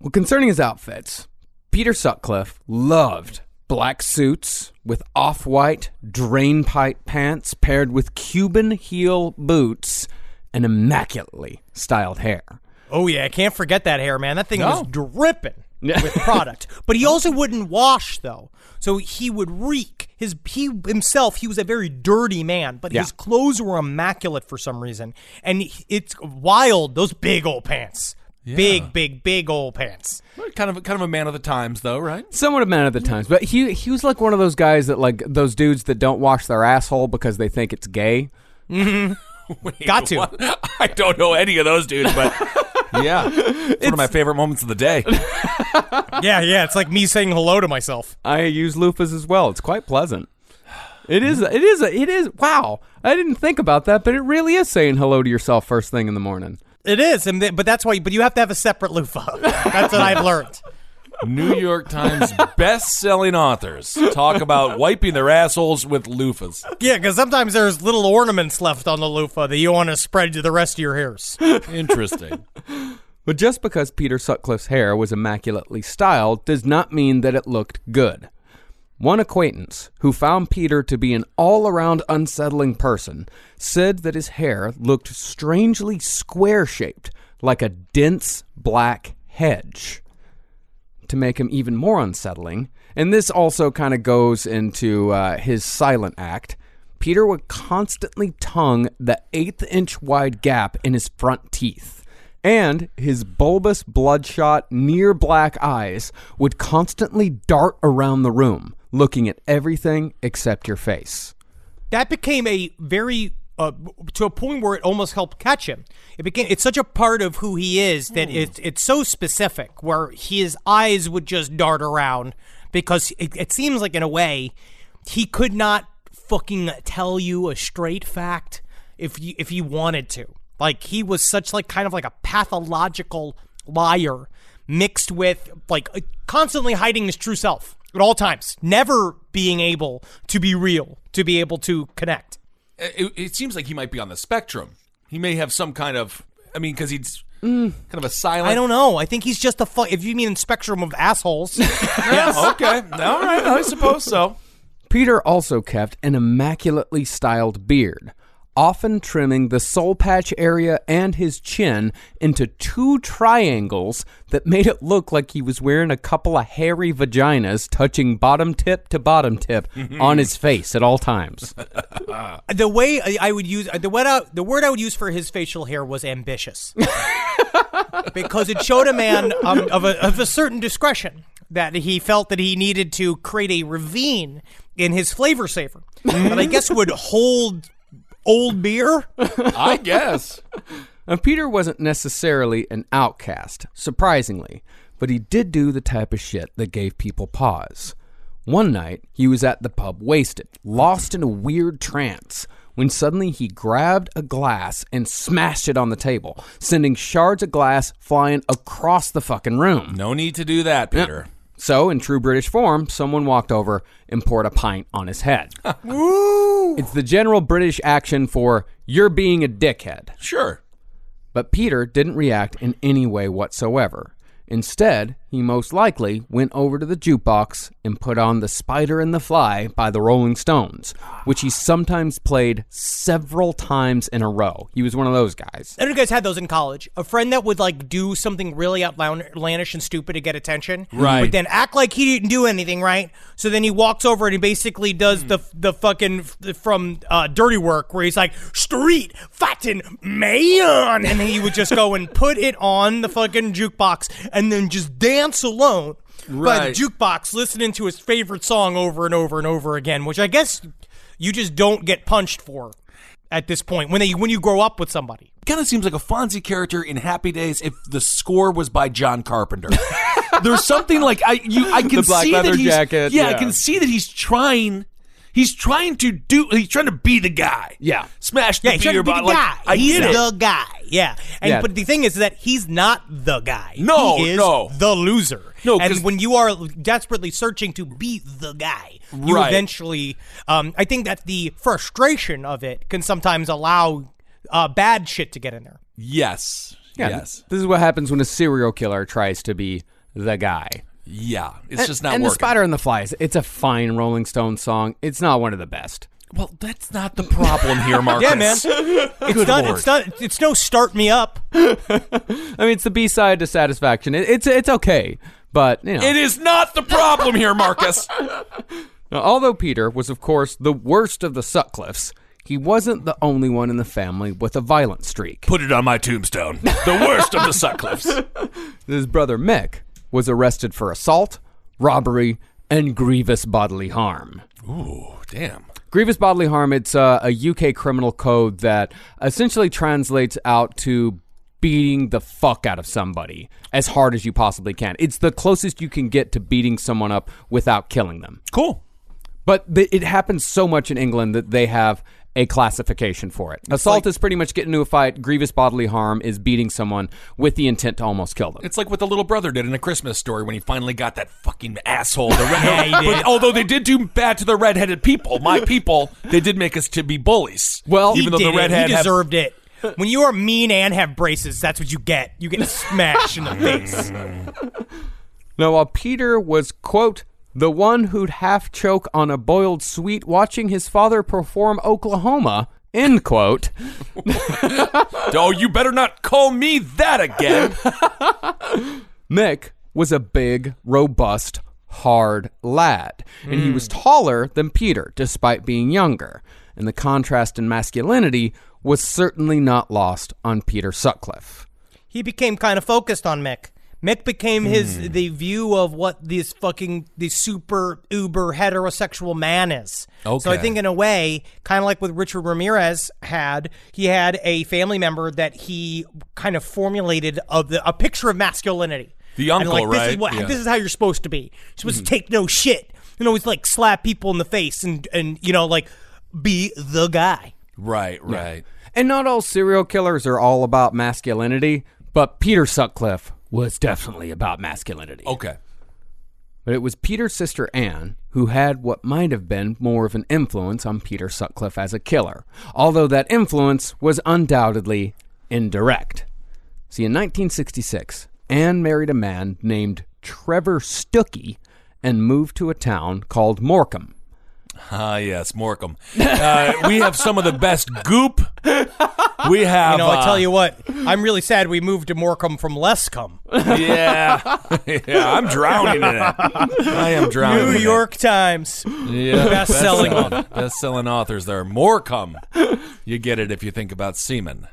Well, concerning his outfits, Peter Sutcliffe loved black suits with off white drain pipe pants paired with Cuban heel boots and immaculately styled hair. Oh yeah, I can't forget that hair, man. That thing No. was dripping. with product. But he also wouldn't wash though. So he would reek. His he himself, he was a very dirty man, but Yeah. his clothes were immaculate for some reason. And it's wild, those big old pants. Big, big, big old pants. Kind of kind of a man of the times, though, right? Somewhat a man of the times, but he he was like one of those guys that like those dudes that don't wash their asshole because they think it's gay. Mm-hmm. Got to. What? I don't know any of those dudes, but yeah, it's, one of my favorite moments of the day. yeah, yeah. It's like me saying hello to myself. I use loofahs as well. It's quite pleasant. It is. It is. It is. Wow! I didn't think about that, but it really is saying hello to yourself first thing in the morning. It is, and th- but that's why. But you have to have a separate loofah. That's what I've learned. New York Times best-selling authors talk about wiping their assholes with loofahs. Yeah, because sometimes there's little ornaments left on the loofah that you want to spread to the rest of your hairs. Interesting. But just because Peter Sutcliffe's hair was immaculately styled does not mean that it looked good. One acquaintance, who found Peter to be an all around unsettling person, said that his hair looked strangely square shaped, like a dense black hedge. To make him even more unsettling, and this also kind of goes into uh, his silent act, Peter would constantly tongue the eighth inch wide gap in his front teeth and his bulbous, bloodshot, near black eyes would constantly dart around the room, looking at everything except your face. that became a very uh, to a point where it almost helped catch him. It became it's such a part of who he is that it's it's so specific where his eyes would just dart around because it, it seems like in a way he could not fucking tell you a straight fact if you if he wanted to. Like he was such like kind of like a pathological liar mixed with like constantly hiding his true self at all times, never being able to be real, to be able to connect. It, it seems like he might be on the spectrum. He may have some kind of. I mean, because he's kind of a silent. I don't know. I think he's just a fu- if you mean spectrum of assholes. yes. Okay. All right. I suppose so. Peter also kept an immaculately styled beard, often trimming the soul patch area and his chin into two triangles that made it look like he was wearing a couple of hairy vaginas touching bottom tip to bottom tip on his face at all times. the way I, I would use the word I, the word I would use for his facial hair was ambitious, because it showed a man um, of a of a certain discretion that he felt that he needed to create a ravine in his flavor saver that I guess would hold old beer. I guess. And Peter wasn't necessarily an outcast, surprisingly, but he did do the type of shit that gave people pause. One night, he was at the pub wasted, lost in a weird trance, when suddenly he grabbed a glass and smashed it on the table, sending shards of glass flying across the fucking room. No need to do that, Peter. So, in true British form, someone walked over and poured a pint on his head. It's the general British action for, you're being a dickhead. Sure. But Peter didn't react in any way whatsoever. Instead, he most likely went over to the jukebox and put on The Spider and the Fly by the Rolling Stones, which he sometimes played several times in a row. He was one of those guys. I don't know if you guys had those in college. A friend that would like do something really outlandish and stupid to get attention, Right. But then act like he didn't do anything, right? So then he walks over and he basically does the the fucking from uh, Dirty Work, where he's like street fighting man, and then he would just go and put it on the fucking jukebox and then just dance alone by the jukebox, listening to his favorite song over and over and over again, which I guess you just don't get punched for at this point when they when you grow up with somebody. Kind of seems like a Fonzie character in Happy Days if the score was by John Carpenter. There's something like I you I can The black see leather that he's jacket, yeah, I can see that he's trying he's trying to do he's trying to be the guy. Yeah. Smash the Yeah, he's beer the bottle. Like, I he's get it. the guy. Yeah. And Yeah. but the thing is that he's not the guy. No, he is no. the loser. No, 'cause- and when you are desperately searching to be the guy, you Right. eventually. Um, I think that the frustration of it can sometimes allow uh, bad shit to get in there. Yes. Yeah, Yes. This is what happens when a serial killer tries to be the guy. Yeah. It's just not and working. the Spider and the Flies. It's a fine Rolling Stone song. It's not one of the best. Well, that's not the problem here, Marcus. Yeah, man. It's Good not. Lord. It's not. It's no start me up. I mean, it's the B side to Satisfaction. It, it's it's okay, But, you know. It is not the problem here, Marcus. Now, although Peter was, of course, the worst of the Sutcliffes, he wasn't the only one in the family with a violent streak. Put it on my tombstone. The worst of the Sutcliffes. His brother Mick was arrested for assault, robbery, and grievous bodily harm. Ooh, damn. Grievous bodily harm, it's uh, a UK criminal code that essentially translates out to beating the fuck out of somebody as hard as you possibly can. It's the closest you can get to beating someone up without killing them. Cool. But th- it happens so much in England that they have a classification for it. Assault is pretty much getting into a fight. Grievous bodily harm is beating someone with the intent to almost kill them. It's like what the little brother did in a Christmas story when he finally got that fucking asshole. The red- Yeah, he did. But although they did do bad to the redheaded people, my people, they did make us to be bullies. Well, even though did the it. redhead he have- deserved it. When you are mean and have braces, that's what you get. You get smashed in the face. Now, while Peter was, quote, the one who'd half choke on a boiled sweet watching his father perform Oklahoma, end quote, oh, you better not call me that again. Mick was a big, robust, hard lad, and he hmm. was taller than Peter, despite being younger. And the contrast in masculinity was certainly not lost on Peter Sutcliffe. he became kind of focused on Mick. Mick became his hmm. the view of what this fucking the super uber heterosexual man is. Okay. So I think in a way, kind of like what Richard Ramirez had, he had a family member that he kind of formulated of the, a picture of masculinity. The And, uncle, like, This is what Yeah. this is how you're supposed to be. You're supposed to take no shit. You know, always like slap people in the face and and you know like be the guy. right, right. And not all serial killers are all about masculinity, but Peter Sutcliffe was definitely about masculinity. Okay. But it was Peter's sister Anne who had what might have been more of an influence on Peter Sutcliffe as a killer, although that influence was undoubtedly indirect. See, in 1966, Anne married a man named Trevor Stuckey and moved to a town called Morecambe. Ah, yes, Morecambe. Uh, we have some of the best goop. We have. You know, I uh, tell you what, I'm really sad we moved to Morecambe from Lescombe. Yeah, yeah. I'm drowning in it. I am drowning. New in it. New York Times. Yeah, Best-selling. best-selling, best-selling authors there. Morecambe. You get it if you think about semen.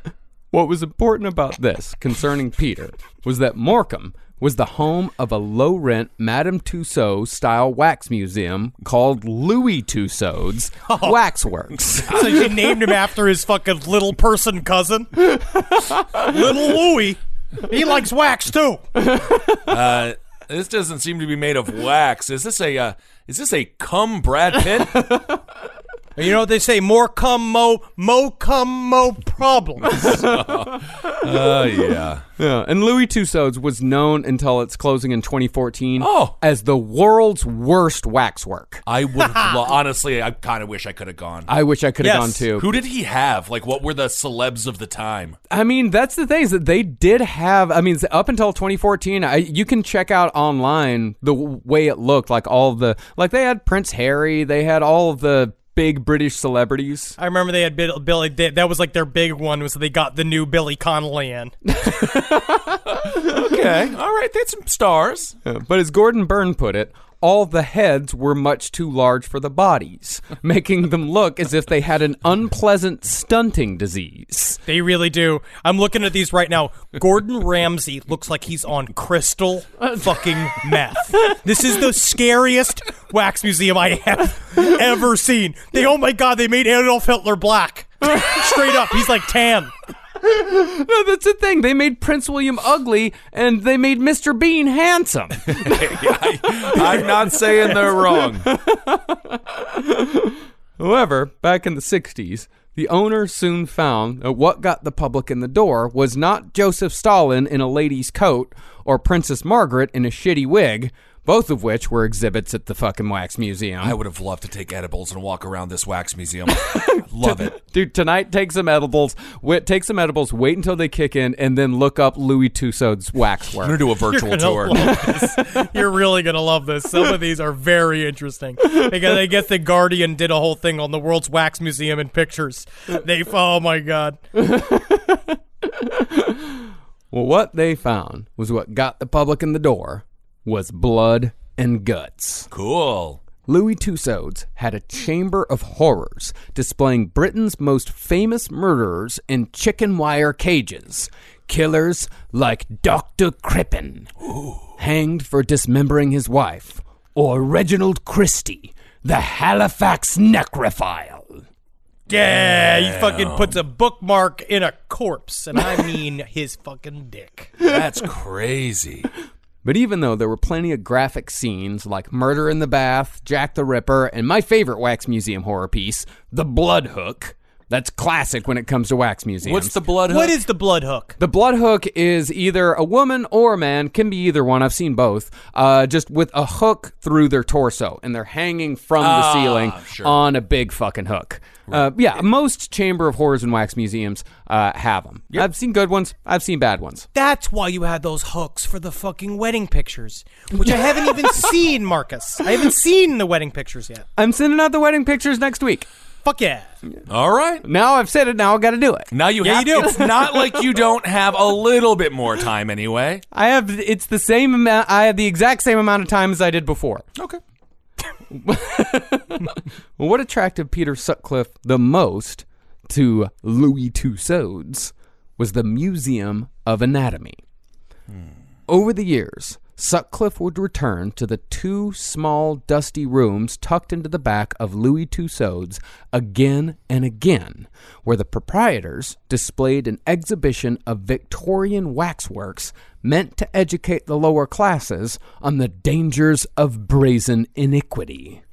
What was important about this concerning Peter was that Morecambe was the home of a low rent Madame Tussauds style wax museum called Louis Tussauds Waxworks. So she named him after his fucking little person cousin, Little Louis. He likes wax too. Uh, this doesn't seem to be made of wax. Is this a uh, is this a cum Brad Pitt? You know what they say? More come, mo, mo come, mo problems. Oh yeah. Yeah, and Louis Tussauds was known until its closing in 2014 Oh. as the world's worst waxwork. I would lo- honestly. I kind of wish I could have gone. I wish I could have Yes. gone too. Who did he have? Like, what were the celebs of the time? I mean, that's the thing is that they did have. I mean, up until 2014, I, you can check out online the w- way it looked. Like all of the, like they had Prince Harry, they had all of the big British celebrities. I remember they had Bill, Billy. They, that was like their big one. Was they got the new Billy Connolly in? Okay, all right. They had some stars. Uh, But as Gordon Burn put it, all the heads were much too large for the bodies, making them look as if they had an unpleasant stunting disease. They really do. I'm looking at these right now. Gordon Ramsay looks like he's on crystal fucking meth. This is the scariest wax museum I have ever seen. They, oh my god, they made Adolf Hitler black. Straight up, he's like tan. No, that's the thing. They made Prince William ugly, and they made Mr. Bean handsome. I, I'm not saying they're wrong. However, back in the 60s, the owner soon found that what got the public in the door was not Joseph Stalin in a lady's coat or Princess Margaret in a shitty wig, both of which were exhibits at the fucking wax museum. I would have loved to take edibles and walk around this wax museum. Love it. Dude, tonight take some edibles. Wait, take some edibles. Wait until they kick in, and then look up Louis Tussauds I'm gonna do a virtual You're tour. gonna love this. You're really gonna love this. Some of these are very interesting. Because I guess the Guardian did a whole thing on the World's Wax Museum and pictures. They, oh my god. Well, what they found was what got the public in the door was blood and guts. Cool. Louis Tussauds had a chamber of horrors displaying Britain's most famous murderers in chicken wire cages. Killers like Dr. Crippen, hanged for dismembering his wife, or Reginald Christie, the Halifax necrophile. Yeah, he fucking puts a bookmark in a corpse, and I mean his fucking dick. That's crazy. But even though there were plenty of graphic scenes like Murder in the Bath, Jack the Ripper, and my favorite Wax Museum horror piece, The Blood Hook, that's classic when it comes to wax museums. What's the blood hook? What is the blood hook? The blood hook is either a woman or a man, can be either one. I've seen both. Uh, just with a hook through their torso, and they're hanging from the Ah, ceiling sure. on a big fucking hook. Uh, yeah, most Chamber of Horrors and wax museums uh, have them. I've seen good ones. I've seen bad ones. That's why you had those hooks for the fucking wedding pictures, which I haven't even seen, Marcus. I haven't seen the wedding pictures yet. I'm sending out the wedding pictures next week. Fuck yeah. All right. Now I've said it. Now I got to do it. Now you Yeah, have you do. It's not like you don't have a little bit more time anyway. I have. It's the same amount. I have the exact same amount of time as I did before. Okay. What attracted Peter Sutcliffe the most to Louis Tussauds was the Museum of Anatomy. Hmm. Over the years, Sutcliffe would return to the two small, dusty rooms tucked into the back of Louis Tussauds again and again, where the proprietors displayed an exhibition of Victorian waxworks meant to educate the lower classes on the dangers of brazen iniquity.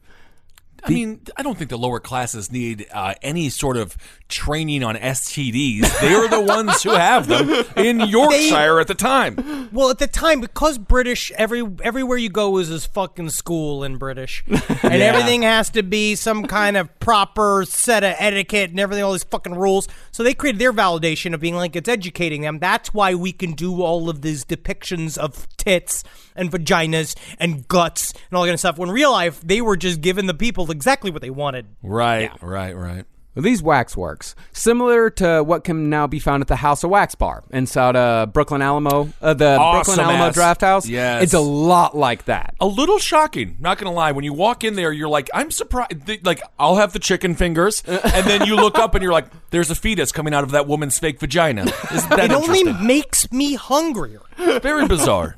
I mean, I don't think the lower classes need uh, any sort of training on STDs. They're the ones who have them in Yorkshire at the time. Well, at the time, because British, every everywhere you go is this fucking school in British, and everything has to be some kind of proper set of etiquette and everything, all these fucking rules. So they created their validation of being like it's educating them. That's why we can do all of these depictions of tits and vaginas and guts and all that kind of stuff. When real life, they were just giving the people exactly what they wanted. Right, right, right. Well, These waxworks, similar to what can now be found at the House of Wax Bar inside uh, Brooklyn Alamo, uh, the Awesome Brooklyn Alamo ass. Draft House. Yes. it's a lot like that. A little shocking, not gonna lie. When you walk in there, you're like, I'm surprised. Like, I'll have the chicken fingers, and then you look up and you're like, there's a fetus coming out of that woman's fake vagina. Isn't that It only makes me hungrier. Very bizarre.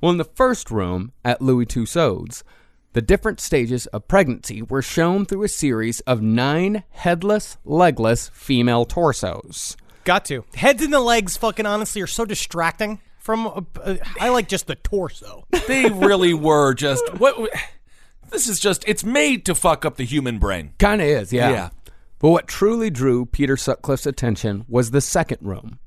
Well, in the first room at Louis Tussauds, the different stages of pregnancy were shown through a series of nine headless, legless female torsos. Got to heads and the legs. Fucking honestly, are so distracting. From uh, uh, I like just the torso. They really were just what. This is just. It's made to fuck up the human brain. Kind of is, yeah. Yeah. But what truly drew Peter Sutcliffe's attention was the second room.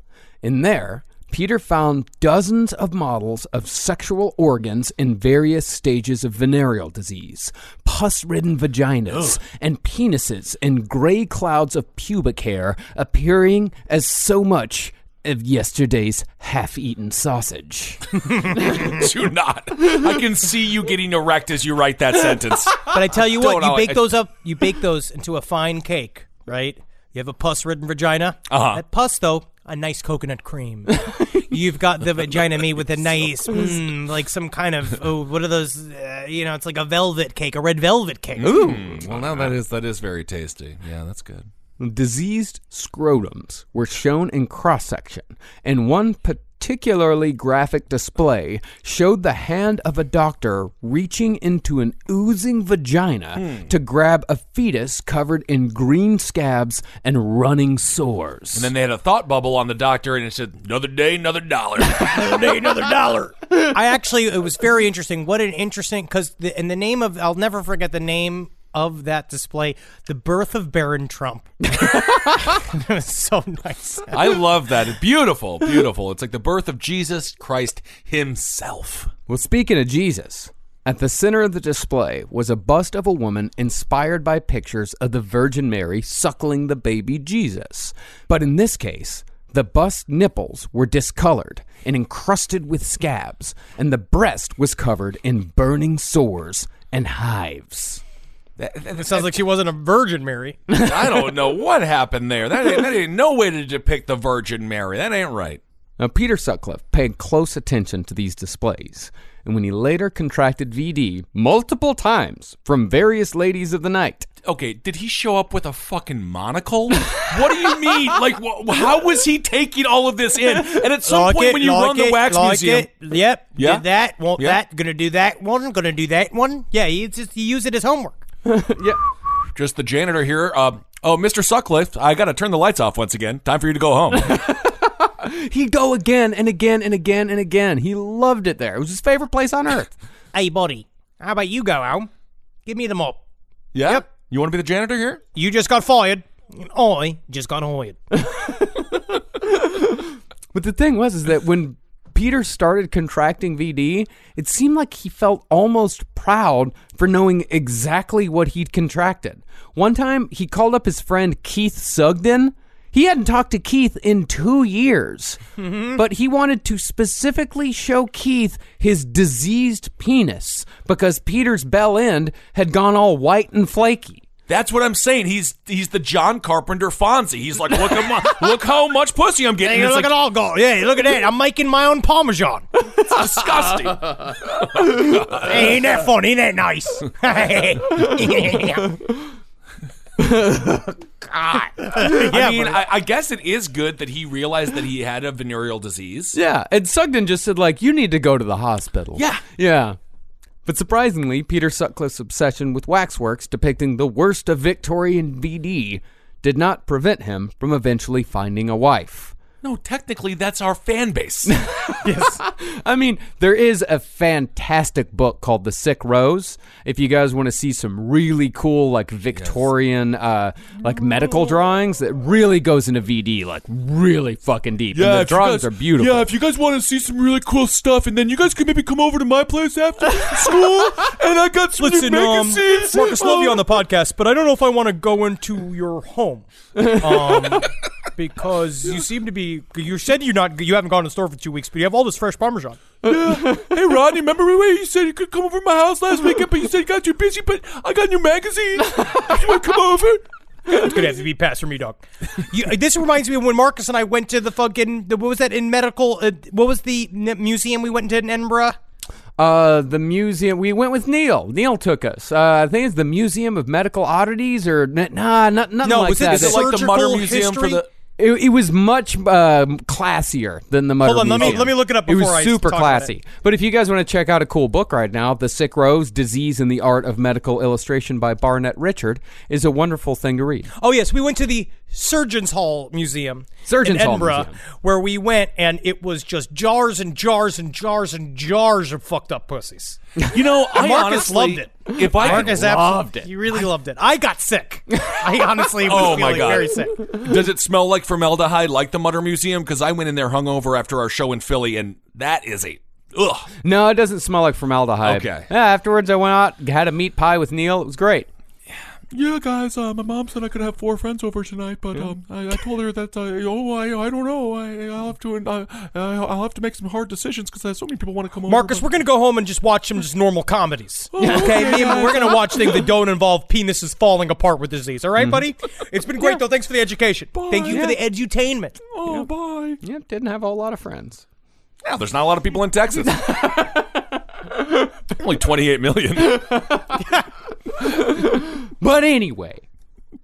In there, Peter found dozens of models of sexual organs in various stages of venereal disease, pus ridden vaginas, and penises in gray clouds of pubic hair appearing as so much of yesterday's half eaten sausage. Do not. I can see you getting erect as you write that sentence. But I tell you what, Don't you know, bake I- those up. You bake those into a fine cake, right? You have a pus-ridden vagina. Uh-huh. That pus, though, a nice coconut cream. You've got the vagina made with a nice, mm, like some kind of oh, what are those? Uh, you know, it's like a velvet cake, a red velvet cake. Ooh. Well, now that is that is very tasty. Yeah, that's good. Diseased scrotums were shown in cross section, and one particularly graphic display showed the hand of a doctor reaching into an oozing vagina hmm. to grab a fetus covered in green scabs and running sores. And then they had a thought bubble on the doctor, and it said, "Another day, another dollar." another day, another dollar. I actually, it was very interesting. What an interesting, because in the name of, I'll never forget the name of that display, the birth of Barron Trump. it was so nice. I love that. Beautiful, beautiful. It's like the birth of Jesus Christ Himself. Well, speaking of Jesus, at the center of the display was a bust of a woman inspired by pictures of the Virgin Mary suckling the baby Jesus. But in this case, the bust nipples were discolored and encrusted with scabs, and the breast was covered in burning sores and hives. It sounds like she wasn't a Virgin Mary. I don't know what happened there. That ain't, that ain't no way to depict the Virgin Mary. That ain't right. Now, Peter Sutcliffe paid close attention to these displays, and when he later contracted VD multiple times from various ladies of the night, Okay, did he show up with a fucking monocle? what do you mean? Like, wh- how was he taking all of this in? And at some Like point, it, when you like run the wax like museum, it. Yep. Yeah? Did that. Want Yeah. that. Gonna do that one. Gonna do that one. Yeah. He just he used it as homework. yeah, just the janitor here. Uh, oh, Mr. Sutcliffe, I got to turn the lights off once again. Time for you to go home. he'd go again and again and again and again. He loved it there. It was his favorite place on earth. Hey, buddy. How about you go home? Give me the mop. yeah. Yep. You want to be the janitor here? You just got fired. and I just got hired. But the thing was, is that when Peter started contracting VD, it seemed like he felt almost proud for knowing exactly what he'd contracted. One time, he called up his friend Keith Sugden. He hadn't talked to Keith in two years, mm-hmm. but he wanted to specifically show Keith his diseased penis because Peter's bell end had gone all white and flaky. That's what I'm saying. He's he's the John Carpenter Fonzie. He's like, look at my, look how much pussy I'm getting. Hey, look like, at all go. Yeah, look at that. I'm making my own parmesan. It's disgusting. Hey, ain't that funny? Ain't that nice? God. I mean, I, I guess it is good that he realized that he had a venereal disease. Yeah, and Sugden just said like, "You need to go to the hospital." Yeah. yeah. But surprisingly, Peter Sutcliffe's obsession with waxworks depicting the worst of Victorian VD did not prevent him from eventually finding a wife. No, technically, that's our fan base. Yes. I mean, there is a fantastic book called The Sick Rose. If you guys want to see some really cool, like Victorian, uh, like medical drawings, that really goes into VD, like really fucking deep. and the drawings guys- are beautiful. Yeah, if you guys want to see some really cool stuff, and then you guys can maybe come over to my place after school, and I got some Listen, new um, magazines. Marcus, love you on the podcast, but I don't know if I want to go into your home, um, because you seem to be. You said you're not. You haven't gone to the store for two weeks, but you have all this fresh Parmesan. Yeah. Hey, Rodney, remember when you said you could come over to my house last weekend, but you said you got too busy, but I got new magazines. you want to come over? It's gonna have to be passed for me, dog. You, this reminds me of when Marcus and I went to the fucking. The, what was that in medical? Uh, what was the n- museum we went to in Edinburgh? Uh, the museum. We went with Neil. Neil took us. Uh, I think it's the Museum of Medical Oddities, or nah, not nothing No, like was it- that. is it like the Mutter Surgical Museum for the- It, it was much um, classier than the Mutter Hold on, let me- Museum. let me look it up It was I super talk about classy. But if you guys want to check out a cool book right now, "The Sick Rose: Disease and the Art of Medical Illustration" by Barnett Richard is a wonderful thing to read. Oh yes, we went to the Surgeons Hall Museum. Surgeons in Hall Edinburgh, Museum. where we went, and it was just jars and jars and jars and jars of fucked up pussies. You know, I Marcus honestly- loved it. if I could- Marcus Loved it, he really loved it. I got sick. I honestly was oh feeling my god! very sick. Does it smell like formaldehyde, like the Mutter Museum? Because I went in there hungover after our show in Philly, and that is a ugh. No, it doesn't smell like formaldehyde. Okay. Yeah, afterwards, I went out, had a meat pie with Neil. It was great. Yeah, guys. Uh, my mom said I could have four friends over tonight, but um, I, I told her that uh, oh, I, I don't know. I, I'll have to uh, I'll have to make some hard decisions because I have so many people want to come over. Marcus, we're gonna go home and just watch some just normal comedies. Oh, okay, okay, Me we're gonna watch things that don't involve penises falling apart with disease. All right, Mhm. buddy? It's been great though. Thanks for the education. Thank you for the edutainment. Oh, bye. Yeah, didn't have a whole lot of friends. Yeah, there's not a lot of people in Texas. Only 28 million. But anyway,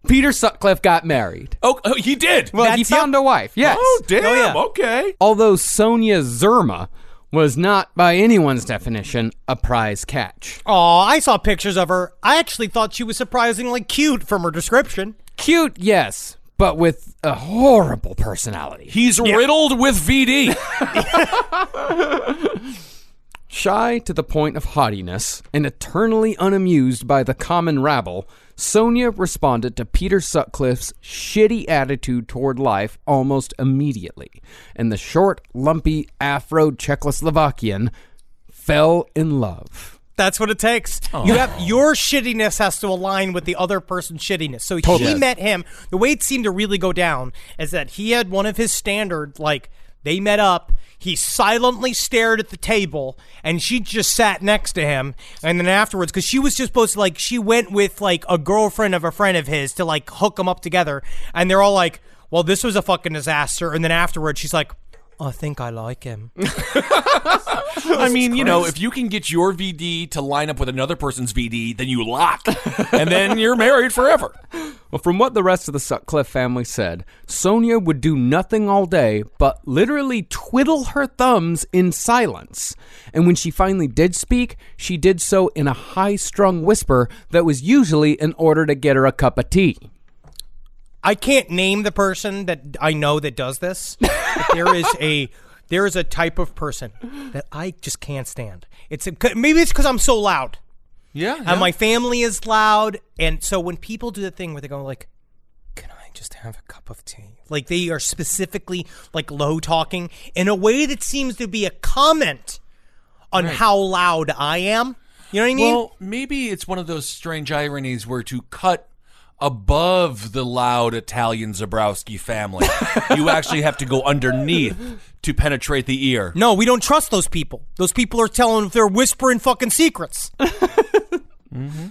Peter Sutcliffe got married. Oh, oh, he did. Well, he That's- found a wife. Yes. Oh, damn. Oh, yeah. Okay. Although Sonia Szurma was not, by anyone's definition, a prize catch. Aw, I saw pictures of her. I actually thought she was surprisingly cute from her description. Cute, yes, but with a horrible personality. He's riddled with VD. Shy to the point of haughtiness and eternally unamused by the common rabble, Sonia responded to Peter Sutcliffe's shitty attitude toward life almost immediately, and the short, lumpy Afro Czechoslovakian fell in love. That's what it takes. Oh. You have your shittiness has to align with the other person's shittiness. So Totally. he met him. The way it seemed to really go down is that he had one of his standard like they met up. He silently stared at the table, and she just sat next to him. And then afterwards, because she was just supposed to like, she went with like a girlfriend of a friend of his to like hook them up together. And they're all like, "Well, this was a fucking disaster." And then afterwards, she's like, I think I like him. I mean, you know, if you can get your VD to line up with another person's VD, then you lock, and then you're married forever. Well, from what the rest of the Sutcliffe family said, Sonia would do nothing all day but literally twiddle her thumbs in silence. And when she finally did speak, she did so in a high strung whisper that was usually in order to get her a cup of tea. I can't name the person that I know that does this. but there is a there is a type of person that I just can't stand. It's a, maybe it's because I'm so loud. Yeah, and my family is loud, and so when people do the thing where they go like, "Can I just have a cup of tea?" Like they are specifically like low talking in a way that seems to be a comment on Right. how loud I am. You know what I mean? Well, maybe it's one of those strange ironies where to cut above the loud Italian Zebrowski family, you actually have to go underneath to penetrate the ear. no, we don't trust those people. Those people are telling they're whispering fucking secrets. Mm-hmm.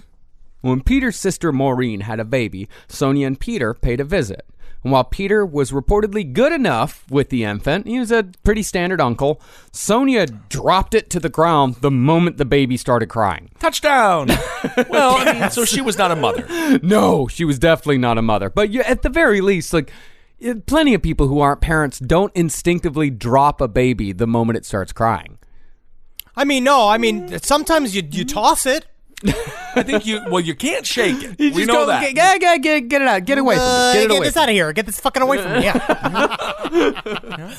When Peter's sister Maureen had a baby, Sonia and Peter paid a visit. And while Peter was reportedly good enough with the infant, he was a pretty standard uncle, Sonia dropped it to the ground the moment the baby started crying. Touchdown! well, I mean, so she was not a mother. No, she was definitely not a mother. But you, at the very least, like, eh, plenty of people who aren't parents don't instinctively drop a baby the moment it starts crying. I mean, no, I mean sometimes you you toss it. I think you. Well, you can't shake it. You we just know go, that. Get, get, get, get, get it out. Get away from Uh, it. Get get away this from out of here. Get this fucking away from me. Yeah.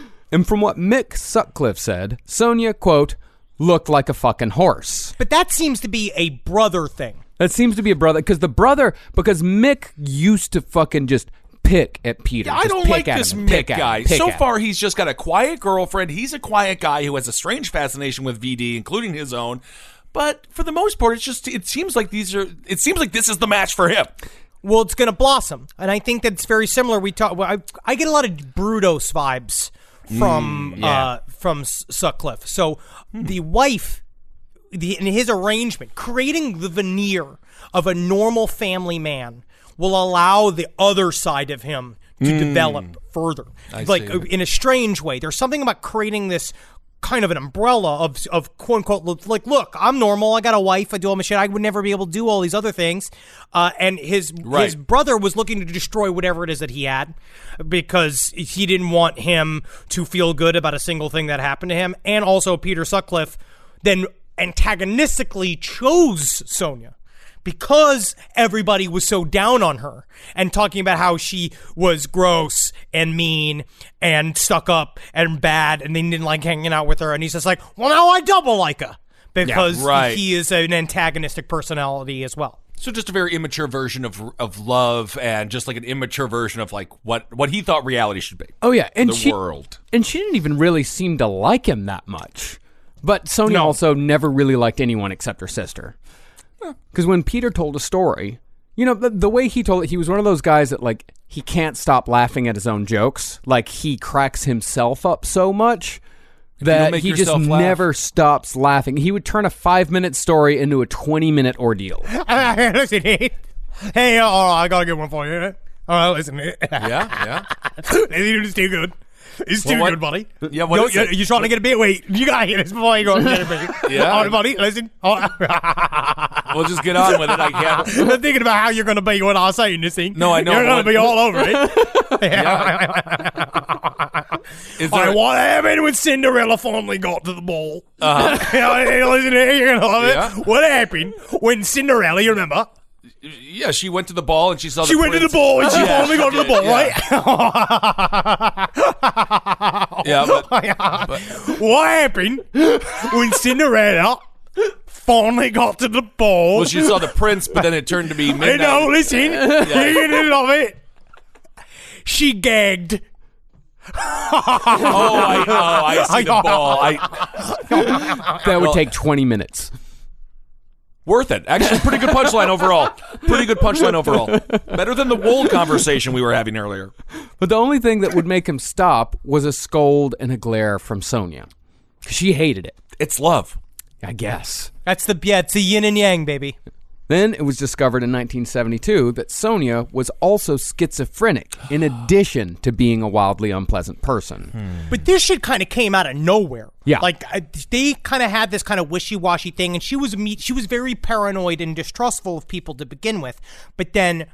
And from what Mick Sutcliffe said, Sonia, quote, looked like a fucking horse. but that seems to be a brother thing. That seems to be a brother because the brother because Mick used to fucking just pick at Peter. Yeah, I don't pick like this him, Mick pick at him, guy. So at him. far, he's just got a quiet girlfriend. He's a quiet guy who has a strange fascination with VD, including his own. But for the most part, it's just it seems like these are. It seems like this is the match for him. Well, it's going to blossom, and I think that's very similar. We talk. Well, I, I get a lot of Brudos vibes from Mm, yeah. uh, from Sutcliffe. So the wife, the in his arrangement, creating the veneer of a normal family man will allow the other side of him to develop further. I like see. uh, in a strange way. There's something about creating this kind of an umbrella of of quote unquote like look I'm normal I got a wife I do all my shit I would never be able to do all these other things. Uh, and his his brother was looking to destroy whatever it is that he had because he didn't want him to feel good about a single thing that happened to him. And also Peter Sutcliffe then antagonistically chose Sonia because everybody was so down on her and talking about how she was gross and mean and stuck up and bad and they didn't like hanging out with her and he's just like well now I double like her because right. he is an antagonistic personality as well So just a very immature version of of love, and just like an immature version of like what what he thought reality should be. Oh yeah, and the she world. and she didn't even really seem to like him that much. But Sonia No. also never really liked anyone except her sister. Because when Peter told a story, you know, the, the way he told it, he was one of those guys that like he can't stop laughing at his own jokes. Like he cracks himself up so much that he just laugh. never stops laughing. He would turn a five minute story into a twenty minute ordeal. listen hey hey all right, I gotta get one for you oh, all right listen Yeah, yeah. it's too good it's too Well, what- good buddy Yeah, what Yo, is you, it? you trying to get a bit wait you gotta hear this before you go and get a bit Yeah. all right buddy listen all right. We'll just get on with it. I can't. I'm thinking about how you're going to be when I say this thing. No, I know, You're going to be all over it. Is All there? what happened when Cinderella finally got to the ball? Uh-huh. Hey, Listen here, you're going to love Yeah. it. What happened when Cinderella, you remember? yeah, she went to the ball and she saw. She the went to the prince. ball and she Yeah, finally got to the did, ball, yeah. right? Yeah, but, what happened when Cinderella finally got to the ball? well, she saw the prince, but then it turned to be Hey, midnight. no, listen. you didn't love it. She gagged. Oh, I, oh, I see the ball. I That would take twenty minutes. worth it. Actually, pretty good punchline overall. Pretty good punchline overall. Better than the wool conversation we were having earlier. But the only thing that would make him stop was a scold and a glare from Sonia. She hated it. It's love. I guess. That's the, yeah, it's the yin and yang, baby. Then it was discovered in 1972 that Sonia was also schizophrenic, in addition to being a wildly unpleasant person. Hmm. But this shit kind of came out of nowhere. Yeah. like I, they kind of had this kind of wishy-washy thing, and she was me- she was very paranoid and distrustful of people to begin with. But then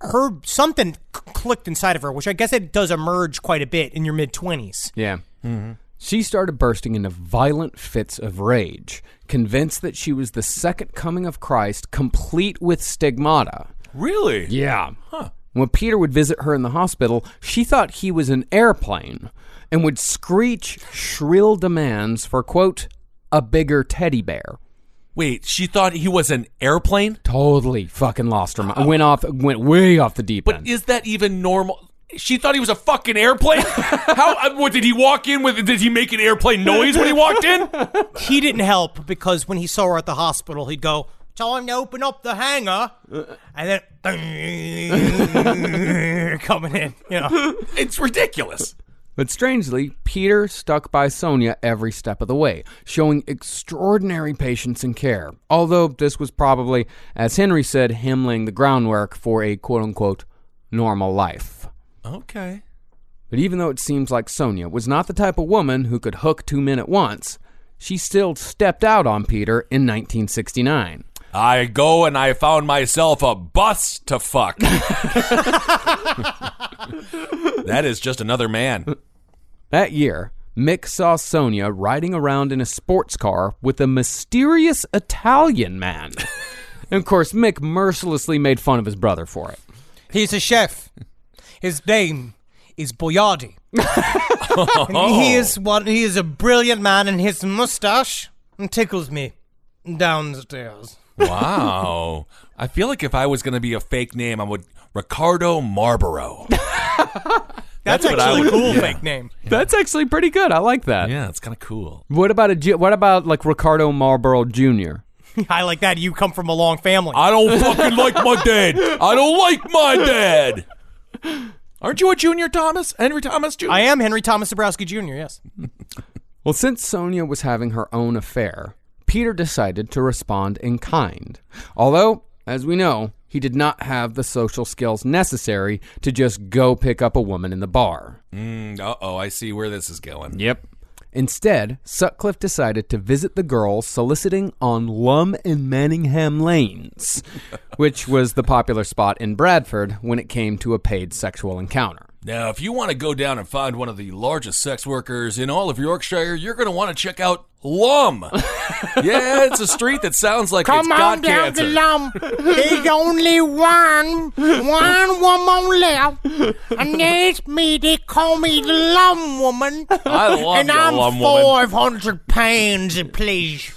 her something c- clicked inside of her, which I guess it does emerge quite a bit in your mid twenties. Yeah. Mm-hmm. She started bursting into violent fits of rage, convinced that she was the second coming of Christ, complete with stigmata. Really? Yeah. Huh. When Peter would visit her in the hospital, she thought he was an airplane and would screech shrill demands for, quote, a bigger teddy bear. Wait, she thought he was an airplane? Totally fucking lost her mind. Went off, went way off the deep end. But end. is that even normal? She thought he was a fucking airplane. How? uh, What did he walk in with? Did he make an airplane noise when he walked in? He didn't help because when he saw her at the hospital, he'd go, "Time to open up the hangar," and then coming in. You know, It's ridiculous. But strangely, Peter stuck by Sonia every step of the way, showing extraordinary patience and care. Although this was probably, as Henry said, him laying the groundwork for a quote unquote normal life. Okay. But even though it seems like Sonia was not the type of woman who could hook two men at once, she still stepped out on Peter in 1969. I go and I found myself a bus to fuck. that is just another man. That year, Mick saw Sonia riding around in a sports car with a mysterious Italian man. and of course, Mick mercilessly made fun of his brother for it. he's a chef. His name is Boyardee. and he oh. is one. He is a brilliant man, and his mustache tickles me downstairs. Wow. I feel like if I was going to be a fake name, I would Ricardo Marlboro. That's, what I actually a would- cool yeah. fake name. That's actually pretty good. I like that. Yeah, it's kind of cool. What about a Ju- what about like Ricardo Marlboro Jr.? I like that. You come from a long family. I don't fucking like my dad. I don't like my dad. Aren't you a junior Thomas? Henry Thomas Jr.? I am Henry Thomas Zebrowski Jr. Yes. Well, since Sonia was having her own affair, Peter decided to respond in kind. Although, as we know, he did not have the social skills necessary to just go pick up a woman in the bar. Mm, uh oh, I see where this is going. Yep. Instead, Sutcliffe decided to visit the girls soliciting on Lumb and Manningham Lanes, which was the popular spot in Bradford when it came to a paid sexual encounter. Now, if you want to go down and find one of the largest sex workers in all of Yorkshire, you're going to want to check out Lumb. yeah, it's a street that sounds like Come it's on got down cancer. to Lumb. There's only one, one woman left, and it's me. They call me the Lumb Woman. I love and I'm Lumb Woman. 500 pounds, please.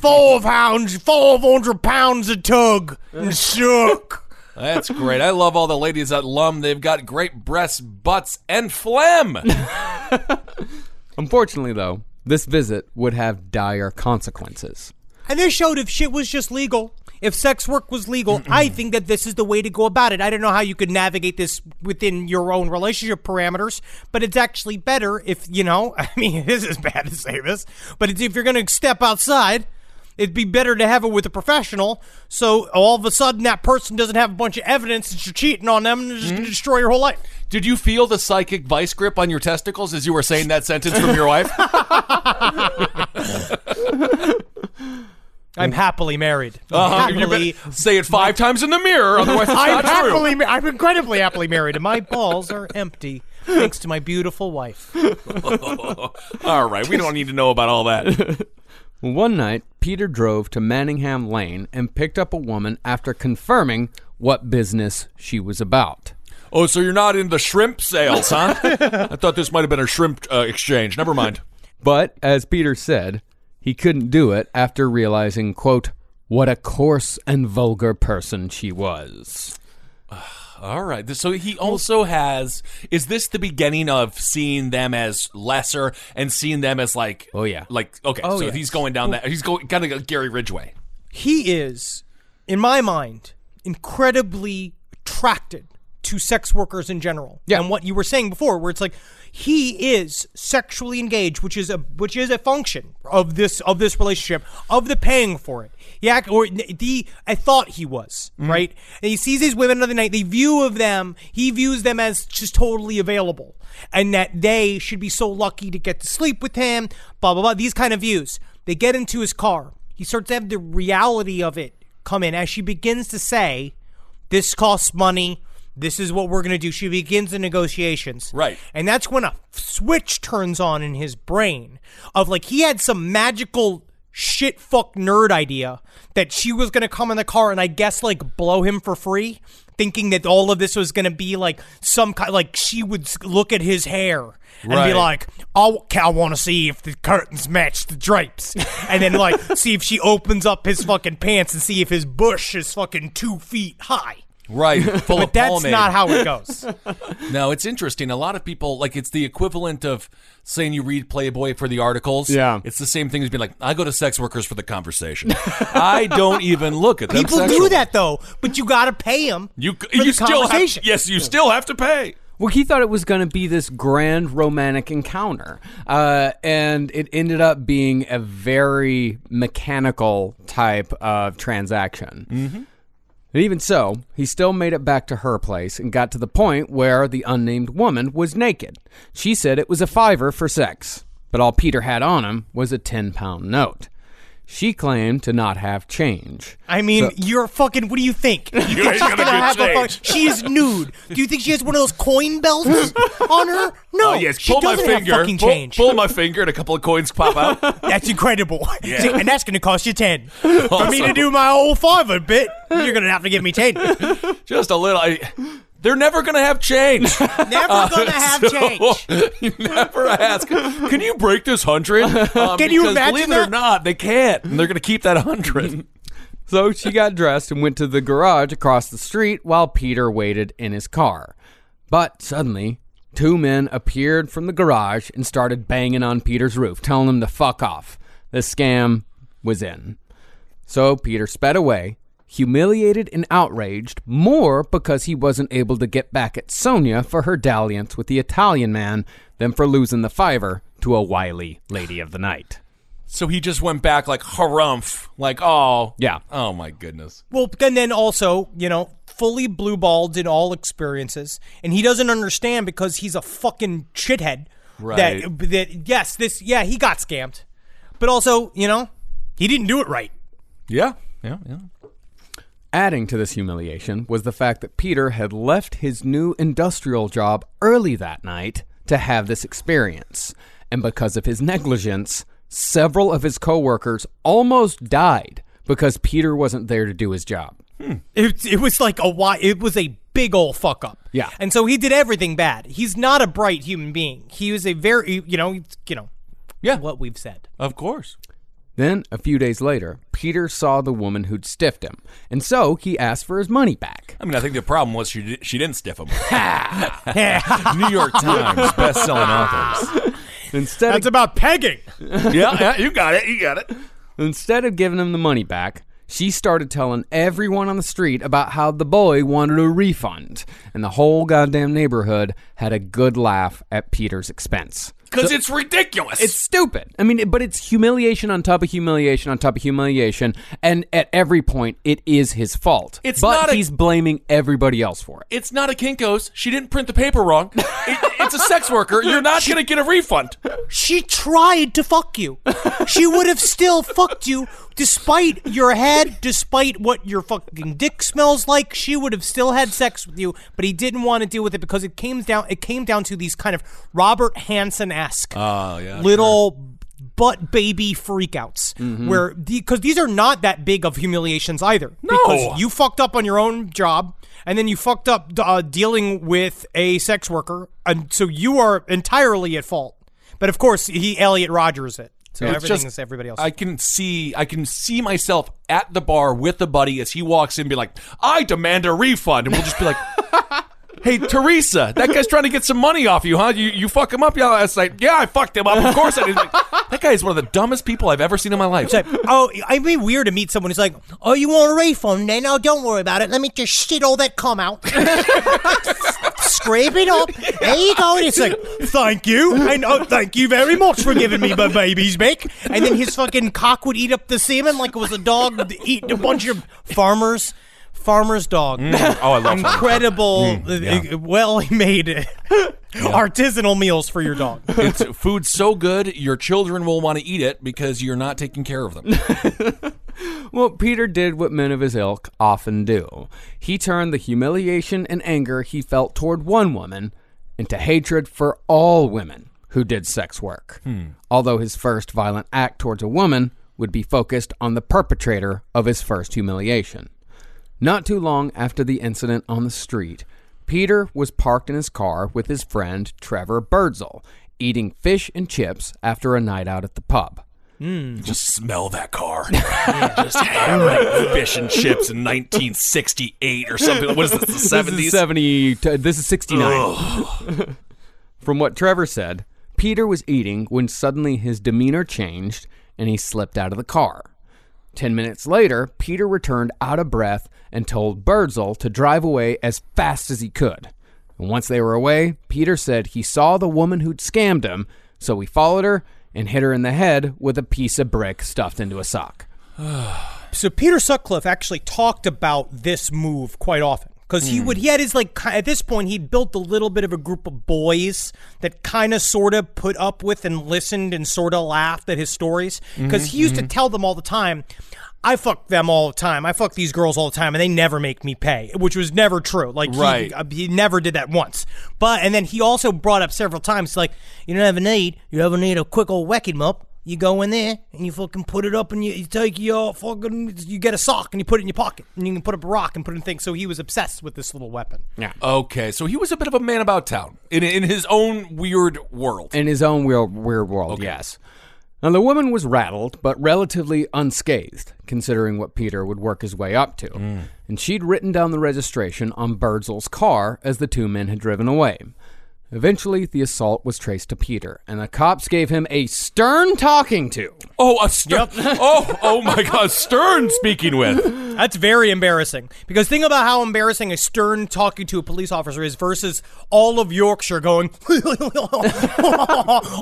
Four pounds, 400 pounds a tug. And suck. That's great. I love all the ladies at Lumb. They've got great breasts, butts, and phlegm. Unfortunately, though, this visit would have dire consequences. And this showed if shit was just legal, if sex work was legal, I think that this is the way to go about it. I don't know how you could navigate this within your own relationship parameters, but it's actually better if, you know, I mean, this is bad to say this, but it's, if you're going to step outside, it'd be better to have it with a professional. So all of a sudden, that person doesn't have a bunch of evidence that you're cheating on them and it's just going to destroy your whole life. Did you feel the psychic vice grip on your testicles as you were saying that sentence from your wife? I'm happily married. Uh-huh. You Happily, better say it five times in the mirror, otherwise it's I'm not happily, ma- I'm incredibly happily married, and my balls are empty thanks to my beautiful wife. all right, we don't need to know about all that. One night, Peter drove to Manningham Lane and picked up a woman after confirming what business she was about. Oh, so you're not in the shrimp sales, huh? I thought this might have been a shrimp uh, exchange. Never mind. But, as Peter said, he couldn't do it after realizing, quote, what a coarse and vulgar person she was. All right. So he also has. Is this the beginning of seeing them as lesser and seeing them as like? Oh, yeah. Like okay. Oh, so yes. he's going down that. He's going kind of Gary Ridgway. He is, in my mind, incredibly attracted to sex workers in general. Yeah. And what you were saying before, where it's like he is sexually engaged, which is a which is a function of this of this relationship of the paying for it. Yeah, or the I thought he was mm-hmm. right, and he sees these women of the night. The view of them, he views them as just totally available, and that they should be so lucky to get to sleep with him. Blah blah blah. These kind of views. They get into his car. He starts to have the reality of it come in as she begins to say, "This costs money." This is what we're going to do. She begins the negotiations. Right. And that's when a switch turns on in his brain of like he had some magical shit fuck nerd idea that she was going to come in the car and I guess like blow him for free thinking that all of this was going to be like some kind like she would look at his hair and be like I, I want to see if the curtains match the drapes and then like see if she opens up his fucking pants and see if his bush is fucking 2 feet high Right, full but of that's pomade. not how it goes No, it's interesting. A lot of people like it's the equivalent of saying you read Playboy for the articles. Yeah. it's the same thing as being like, I go to sex workers for the conversation. I don't even look at them. People do that though, but you got to pay them. You for you the still have, conversation. yes, you still have to pay. Well, he thought it was going to be this grand romantic encounter, uh, and it ended up being a very mechanical type of transaction. Mm-hmm. And even so, he still made it back to her place and got to the point where the unnamed woman was naked. She said it was a fiver for sex, but all Peter had on him was a 10 pound note. She claimed to not have change. I mean, So- you're fucking. What do you think? You think ain't she's gonna gonna have a fuck- She is nude. Do you think she has one of those coin belts on her? No. Oh yes, she pull my doesn't have finger. fucking pull, change. pull my finger, and a couple of coins pop out. That's incredible. Yeah. See, and that's going to cost you ten. For me Also- to do my whole fiver bit, you're going to have to give me ten. Just a little. I, they're never going to have change. Never going to have So, change. you never ask. Can you break this hundred? Um, Can you because imagine Believe it or not, they can't, and they're going to keep that hundred. So she got dressed and went to the garage across the street while Peter waited in his car. But suddenly, two men appeared from the garage and started banging on Peter's roof, telling him to fuck off. The scam was in. So Peter sped away, humiliated and outraged, more because he wasn't able to get back at Sonia for her dalliance with the Italian man than for losing the fiver to a wily lady of the night. So he just went back like harumph, like oh Yeah. oh my goodness. Well, and then also, you know, fully blue balled in all experiences, and he doesn't understand because he's a fucking shithead. Right. That that yes, this yeah, he got scammed, but also, you know, he didn't do it right. Yeah, yeah, yeah. Adding to this humiliation was the fact that Peter had left his new industrial job early that night to have this experience. And because of his negligence, several of his coworkers almost died because Peter wasn't there to do his job. Hmm. It, it was like a why. It was a big old fuck up. Yeah. and so he did everything bad. He's not a bright human being. He was a very, you know, you know, Yeah. what we've said. Of course. Then, a few days later, Peter saw the woman who'd stiffed him, and so he asked for his money back. I mean, I think the problem was she di- she didn't stiff him. New York Times best-selling authors. Instead That's of, about pegging. Yeah, yeah, you got it. You got it. instead of giving him the money back, she started telling everyone on the street about how the boy wanted a refund, and the whole goddamn neighborhood had a good laugh at Peter's expense. Because it's ridiculous. It's stupid. I mean, but it's humiliation on top of humiliation on top of humiliation, and at every point, it is his fault. It's but not a- he's blaming everybody else for it. it's not a Kinkos. She didn't print the paper wrong. It- it's a sex worker. You're not going to get a refund. She tried to fuck you. She would have still fucked you despite your head, despite what your fucking dick smells like. She would have still had sex with you, but he didn't want to deal with it because it came down it came down to these kind of Robert Hansen esque Oh, yeah, little butt baby freakouts where because these are not that big of humiliations either. Because you fucked up on your own job and then you fucked up uh, dealing with a sex worker and so you are entirely at fault. But of course he Elliot Rogers it. So It's everything just- is everybody else. I can see I can see myself at the bar with the buddy as he walks in, be like, "I demand a refund," and we'll just be like, Hey, Teresa, that guy's trying to get some money off you, huh? You you fuck him up yeah, last night. Yeah, I fucked him up. Of course I did. Like, that guy is one of the dumbest people I've ever seen in my life. Like, oh, I'd be weird to meet someone who's like, oh, you want a refund? Then no, don't worry about it. Let me just shit all that cum out, scrape it up. There you go. And it's like, thank you, and oh, thank you very much for giving me my babies back. And then his fucking cock would eat up the semen like it was a dog eating a bunch of farmers. Farmer's dog. Mm. Oh, I love incredible, Mm, uh, well made artisanal meals for your dog. it's food so good your children will want to eat it because you're not taking care of them. Well, Peter did what men of his ilk often do. He turned the humiliation and anger he felt toward one woman into hatred for all women who did sex work. Hmm. Although his first violent act towards a woman would be focused on the perpetrator of his first humiliation. Not too long after the incident on the street, Peter was parked in his car with his friend Trevor Birdsall, eating fish and chips after a night out at the pub. Hmm. Just smell that car. Just hammering fish and chips in 1968 or something. What is this, the 70s? This is 70. This is 69. From what Trevor said, Peter was eating when suddenly his demeanor changed and he slipped out of the car. Ten minutes later, Peter returned out of breath and told Birdsall to drive away as fast as he could. And once they were away, Peter said he saw the woman who'd scammed him, so he followed her and hit her in the head with a piece of brick stuffed into a sock. So Peter Sutcliffe actually talked about this move quite often because he Hmm. would he had his like at this point he'd built a little bit of a group of boys that kind of sort of put up with and listened and sort of laughed at his stories because Mhm, he used mhm. to tell them all the time. I fuck them all the time. I fuck these girls all the time, and they never make me pay, which was never true. Like, he- Right. uh, he, never did that once. But and then he also brought up several times, like, you don't ever need, you ever need a quick old whacking up. You go in there and you fucking put it up and you, you take your fucking you get a sock and you put it in your pocket and you can put up a rock and put it in things. So he was obsessed with this little weapon. Yeah. Okay, so he was a bit of a man about town in in his own weird world. In his own weird, weird world, yes. Now, the woman was rattled, but relatively unscathed, considering what Peter would work his way up to. Mm. And she'd written down the registration on Birdsall's car as the two men had driven away. Eventually, the assault was traced to Peter, and the cops gave him a stern talking to. Oh, a stern! oh, oh my God, Stern speaking with. That's very embarrassing. Because think about how embarrassing a stern talking to a police officer is versus all of Yorkshire going,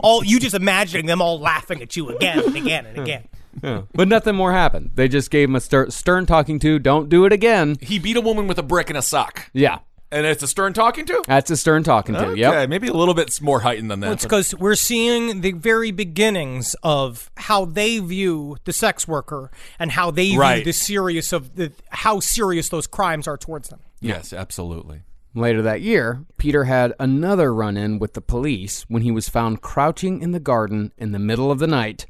all you just imagining them all laughing at you again and again and again. Yeah. But nothing more happened. They just gave him a stern talking to. Don't do it again. He beat a woman with a brick and a sock. Yeah. And it's a Stern talking to? That's a stern talking to. Okay, Yep. maybe a little bit more heightened than that. It's because we're seeing the very beginnings of how they view the sex worker and how they view the serious of the how serious those crimes are towards them. yes, absolutely. Later that year, Peter had another run in with the police when he was found crouching in the garden in the middle of the night,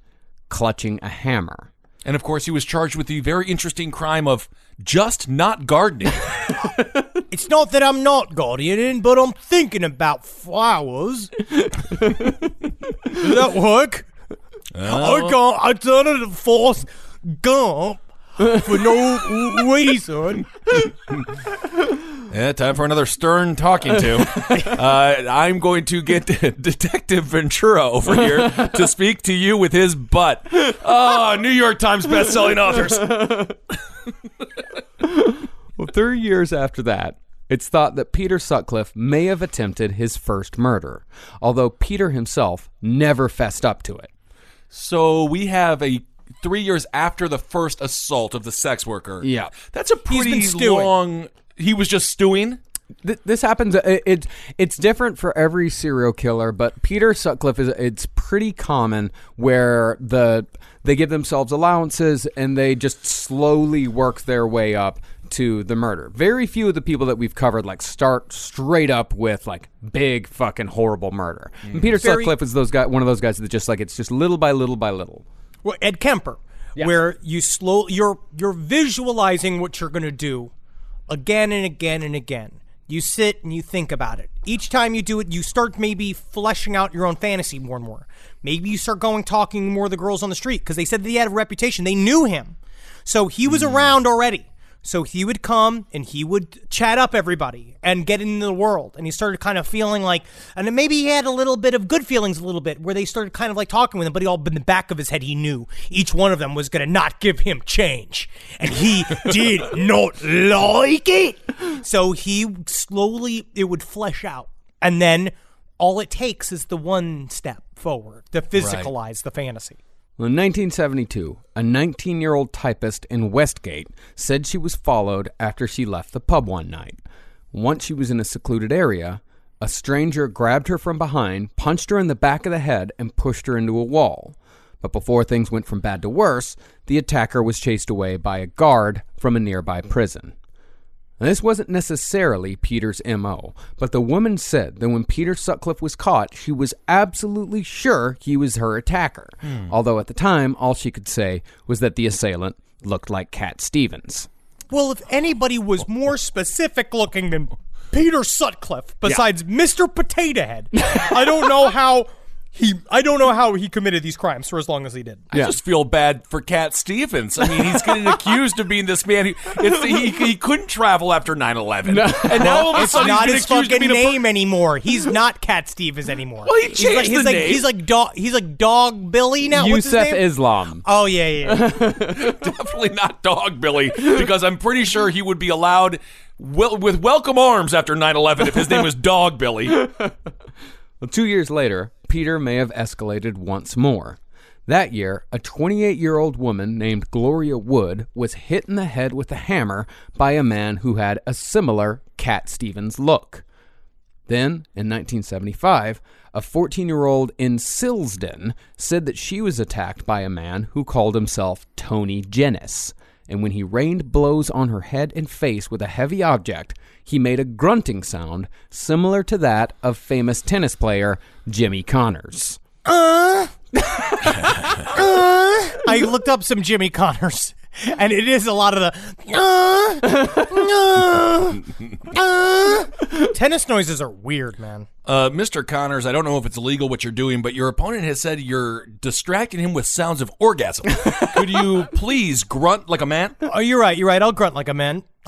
clutching a hammer. And of course, he was charged with the very interesting crime of just not gardening. It's not that I'm not gardening, but I'm thinking about flowers. Does that work? I can't. I turn into Forrest Gump for no reason. yeah, time for another Stern talking to. uh, I'm going to get Detective Ventura over here to speak to you with his butt. Oh, New York Times best-selling authors. Well, three years after that, it's thought that Peter Sutcliffe may have attempted his first murder, although Peter himself never fessed up to it. So we have a three years after the first assault of the sex worker. Yeah. that's a pretty long. He was just stewing. Th- this happens. Uh, it, it it's different for every serial killer, but Peter Sutcliffe is. It's pretty common where the they give themselves allowances and they just slowly work their way up to the murder. Very few of the people that we've covered like start straight up with like big fucking horrible murder. Mm. And Peter Very- Sutcliffe is those guy one of those guys that just like it's just little by little by little. Well, Ed Kemper, where you slow you're you're visualizing what you're going to do again and again and again. You sit and you think about it. Each time you do it, you start maybe fleshing out your own fantasy more and more. Maybe you start going talking more to the girls on the street because they said that he had a reputation. They knew him, so he was mm. around already. So he would come and he would chat up everybody and get into the world. And he started kind of feeling like, and maybe he had a little bit of good feelings, a little bit, where they started kind of like talking with him. But he all in the back of his head, he knew each one of them was going to not give him change, and he did not like it. So he slowly it would flesh out, and then all it takes is the one step forward to physicalize the fantasy. Well, in 1972, a 19 year old typist in Westgate said she was followed after she left the pub one night. Once she was in a secluded area, a stranger grabbed her from behind, punched her in the back of the head, and pushed her into a wall. But before things went from bad to worse, the attacker was chased away by a guard from a nearby prison. Now, this wasn't necessarily Peter's MO, but the woman said that when Peter Sutcliffe was caught, she was absolutely sure he was her attacker. Hmm. Although at the time, all she could say was that the assailant looked like Cat Stevens. Well, if anybody was more specific looking than Peter Sutcliffe, besides Mr. Potato Head, I don't know how he. I don't know how he committed these crimes for as long as he did. I just feel bad for Cat Stevens. I mean, he's getting accused of being this man who it's, he, he couldn't travel after 9-11. And now all of a it's sudden not he's his been accused of fucking being a per- name anymore. He's not Cat Stevens anymore. Well, he He's changed like, he's the like, name. He's like dog. He's like Dog Billy now. What's Yusuf? Islam. Oh yeah, yeah. yeah. Definitely not Dog Billy, because I'm pretty sure he would be allowed well, with welcome arms after 9-11 if his name was Dog Billy. Well, two years later, Peter may have escalated once more. That year, a 28 year old woman named Gloria Wood was hit in the head with a hammer by a man who had a similar Cat Stevens look. Then, in 1975, a 14 year old in Silsden said that she was attacked by a man who called himself Tony Jennis. And when he rained blows on her head and face with a heavy object, he made a grunting sound similar to that of famous tennis player Jimmy Connors. Uh, uh, I looked up some Jimmy Connors, and it is a lot of the. Uh, uh, uh. Tennis noises are weird, man. Uh, Mr. Connors, I don't know if it's illegal what you're doing, but your opponent has said you're distracting him with sounds of orgasm. Could you please grunt like a man? Oh, you're right. You're right. I'll grunt like a man.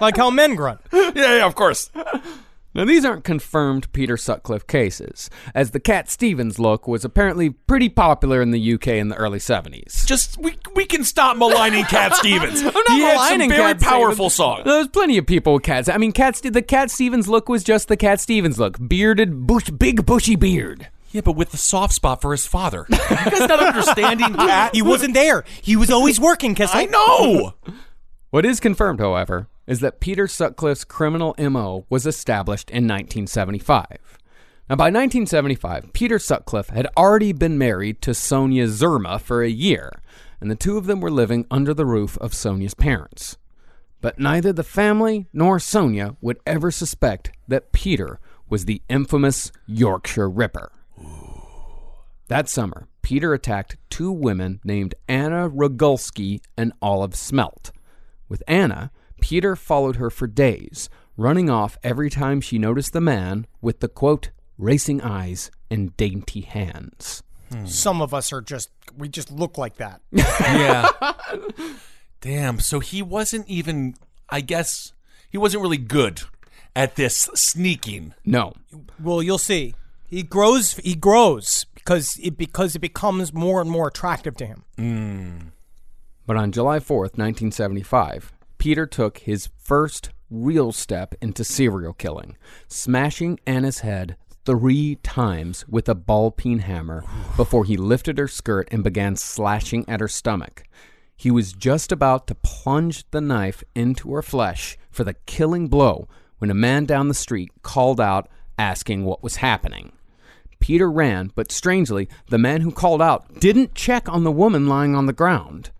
like how men grunt. Yeah, yeah, of course. Now, these aren't confirmed Peter Sutcliffe cases, as the Cat Stevens look was apparently pretty popular in the UK in the early 70s. Just we we can stop maligning Cat Stevens. I'm not he had some very Cat powerful Stevens. songs. There's plenty of people with cats. I mean, Cat the Cat Stevens look was just the Cat Stevens look. Bearded, bush, big, bushy beard. Yeah, but with the soft spot for his father. You guys not understanding Cat? He wasn't there. He was always working, Kissel. I know. What is confirmed, however, is that Peter Sutcliffe's criminal MO was established in 1975. Now, by 1975, Peter Sutcliffe had already been married to Sonia Szurma for a year, and the two of them were living under the roof of Sonia's parents. But neither the family nor Sonia would ever suspect that Peter was the infamous Yorkshire Ripper. That summer, Peter attacked two women named Anna Rogulski and Olive Smelt. With Anna, Peter followed her for days, running off every time she noticed the man with the quote, racing eyes and dainty hands. Hmm. Some of us are just. We just look like that. Yeah. Damn. So he wasn't even. I guess he wasn't really good at this sneaking. No. Well, you'll see. He grows. He grows because it because it becomes more and more attractive to him. Hmm. But on July 4th, 1975, Peter took his first real step into serial killing, smashing Anna's head three times with a ball peen hammer before he lifted her skirt and began slashing at her stomach. He was just about to plunge the knife into her flesh for the killing blow when a man down the street called out asking what was happening. Peter ran, but strangely, the man who called out didn't check on the woman lying on the ground.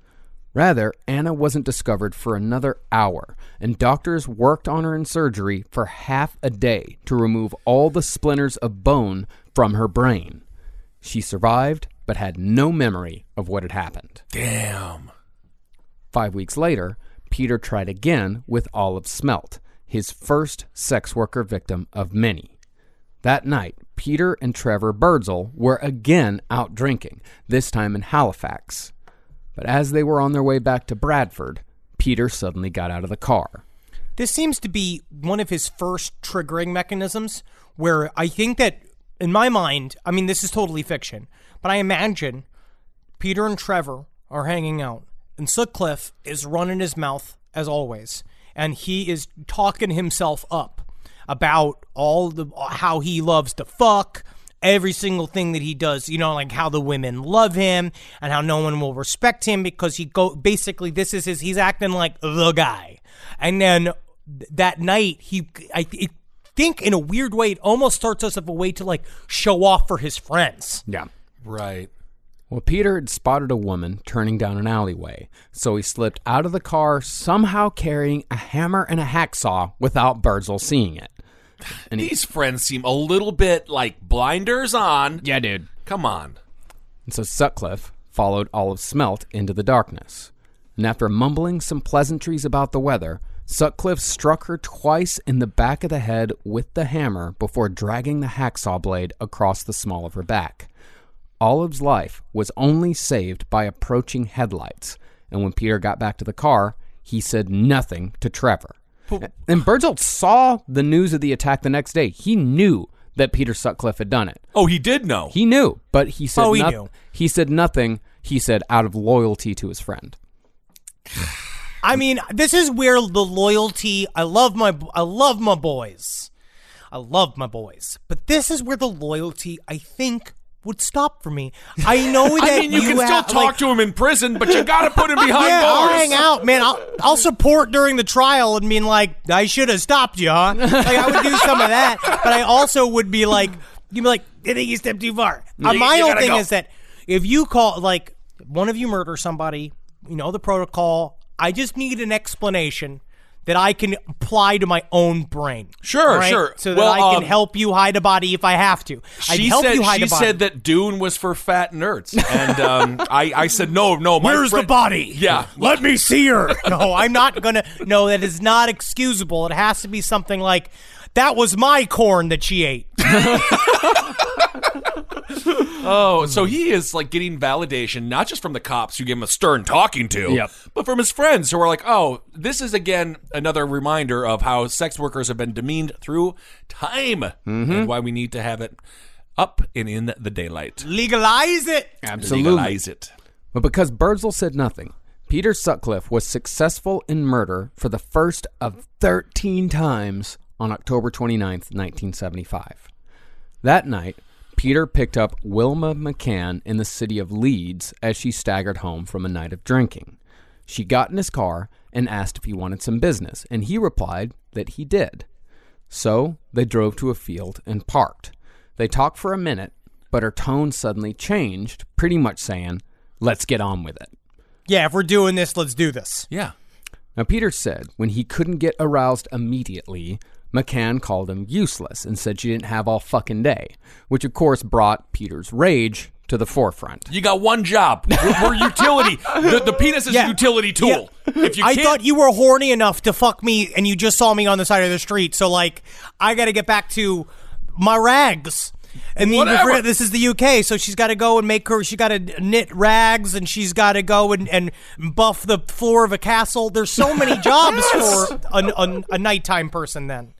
Rather, Anna wasn't discovered for another hour, and doctors worked on her in surgery for half a day to remove all the splinters of bone from her brain. She survived, but had no memory of what had happened. Damn. Five weeks later, Peter tried again with Olive Smelt, his first sex worker victim of many. That night, Peter and Trevor Birdsall were again out drinking, this time in Halifax. But as they were on their way back to Bradford, Peter suddenly got out of the car. This seems to be one of his first triggering mechanisms where I think that, in my mind, I mean, this is totally fiction, but I imagine Peter and Trevor are hanging out, and Sutcliffe is running his mouth as always, and he is talking himself up about all the how he loves to fuck every single thing that he does you know like how the women love him and how no one will respect him because he go basically this is his he's acting like the guy and then th- that night he i th- think in a weird way it almost starts us of a way to like show off for his friends Yeah. Right. Well, Peter had spotted a woman turning down an alleyway, so he slipped out of the car, somehow carrying a hammer and a hacksaw without Birdsall seeing it. And he, These friends seem a little bit like blinders on. yeah, dude. Come on. And so Sutcliffe followed Olive Smelt into the darkness. And after mumbling some pleasantries about the weather, Sutcliffe struck her twice in the back of the head with the hammer before dragging the hacksaw blade across the small of her back. Olive's life was only saved by approaching headlights, and when Peter got back to the car, he said nothing to Trevor. And Birdsall saw the news of the attack the next day. He knew that Peter Sutcliffe had done it. Oh, he did know. He knew, but he said Oh, he noth- knew. He said nothing. He said out of loyalty to his friend. I mean, this is where the loyalty. I love my. I love my boys. I love my boys. But this is where the loyalty, I think, would stop for me. I know that I mean, you, can still have, talk like, to him in prison, but you got to put him behind yeah, bars. I'll hang out, man. I'll, I'll support during the trial and being like, I should have stopped you, huh? Like, I would do some of that, but I also would be like, you'd be like, I think you stepped too far. Uh, my you whole thing go. is that if you call, like, one of you murder somebody, you know the protocol. I just need an explanation that I can apply to my own brain. Sure, right? sure. So that Well, I can um, help you hide a body if I have to. I'd She help said you hide she a body. said that Dune was for fat nerds, and um, I, I said no, no. My Where's the body? Yeah, Let me see her. no, I'm not gonna. No, that is not excusable. It has to be something like, "That was my corn that she ate." Oh, so he is like getting validation not just from the cops who give him a stern talking to, Yep. but from his friends who are like, "Oh, this is again another reminder of how sex workers have been demeaned through time, mm-hmm. and why we need to have it up and in the daylight. Legalize it. Absolutely. Legalize it." But because Birdsall said nothing, Peter Sutcliffe was successful in murder for the first of 13 times on October 29th, 1975. That night, Peter picked up Wilma McCann in the city of Leeds as she staggered home from a night of drinking. She got in his car and asked if he wanted some business, and he replied that he did. So they drove to a field and parked. They talked for a minute, but her tone suddenly changed, pretty much saying, Let's get on with it. Yeah, if we're doing this, let's do this. Yeah. Now, Peter said when he couldn't get aroused immediately, McCann called him useless and said she didn't have all fucking day, which of course brought Peter's rage to the forefront. You got one job. We're, we're utility. The, the penis is Yeah. a utility tool. If you I thought you were horny enough to fuck me, and you just saw me on the side of the street. So, like, I got to get back to my rags. And the, Whatever. this is the UK, so she's got to go and make her. She got to knit rags, and she's got to go and, and buff the floor of a castle. There's so many jobs for a, a, a nighttime person. Then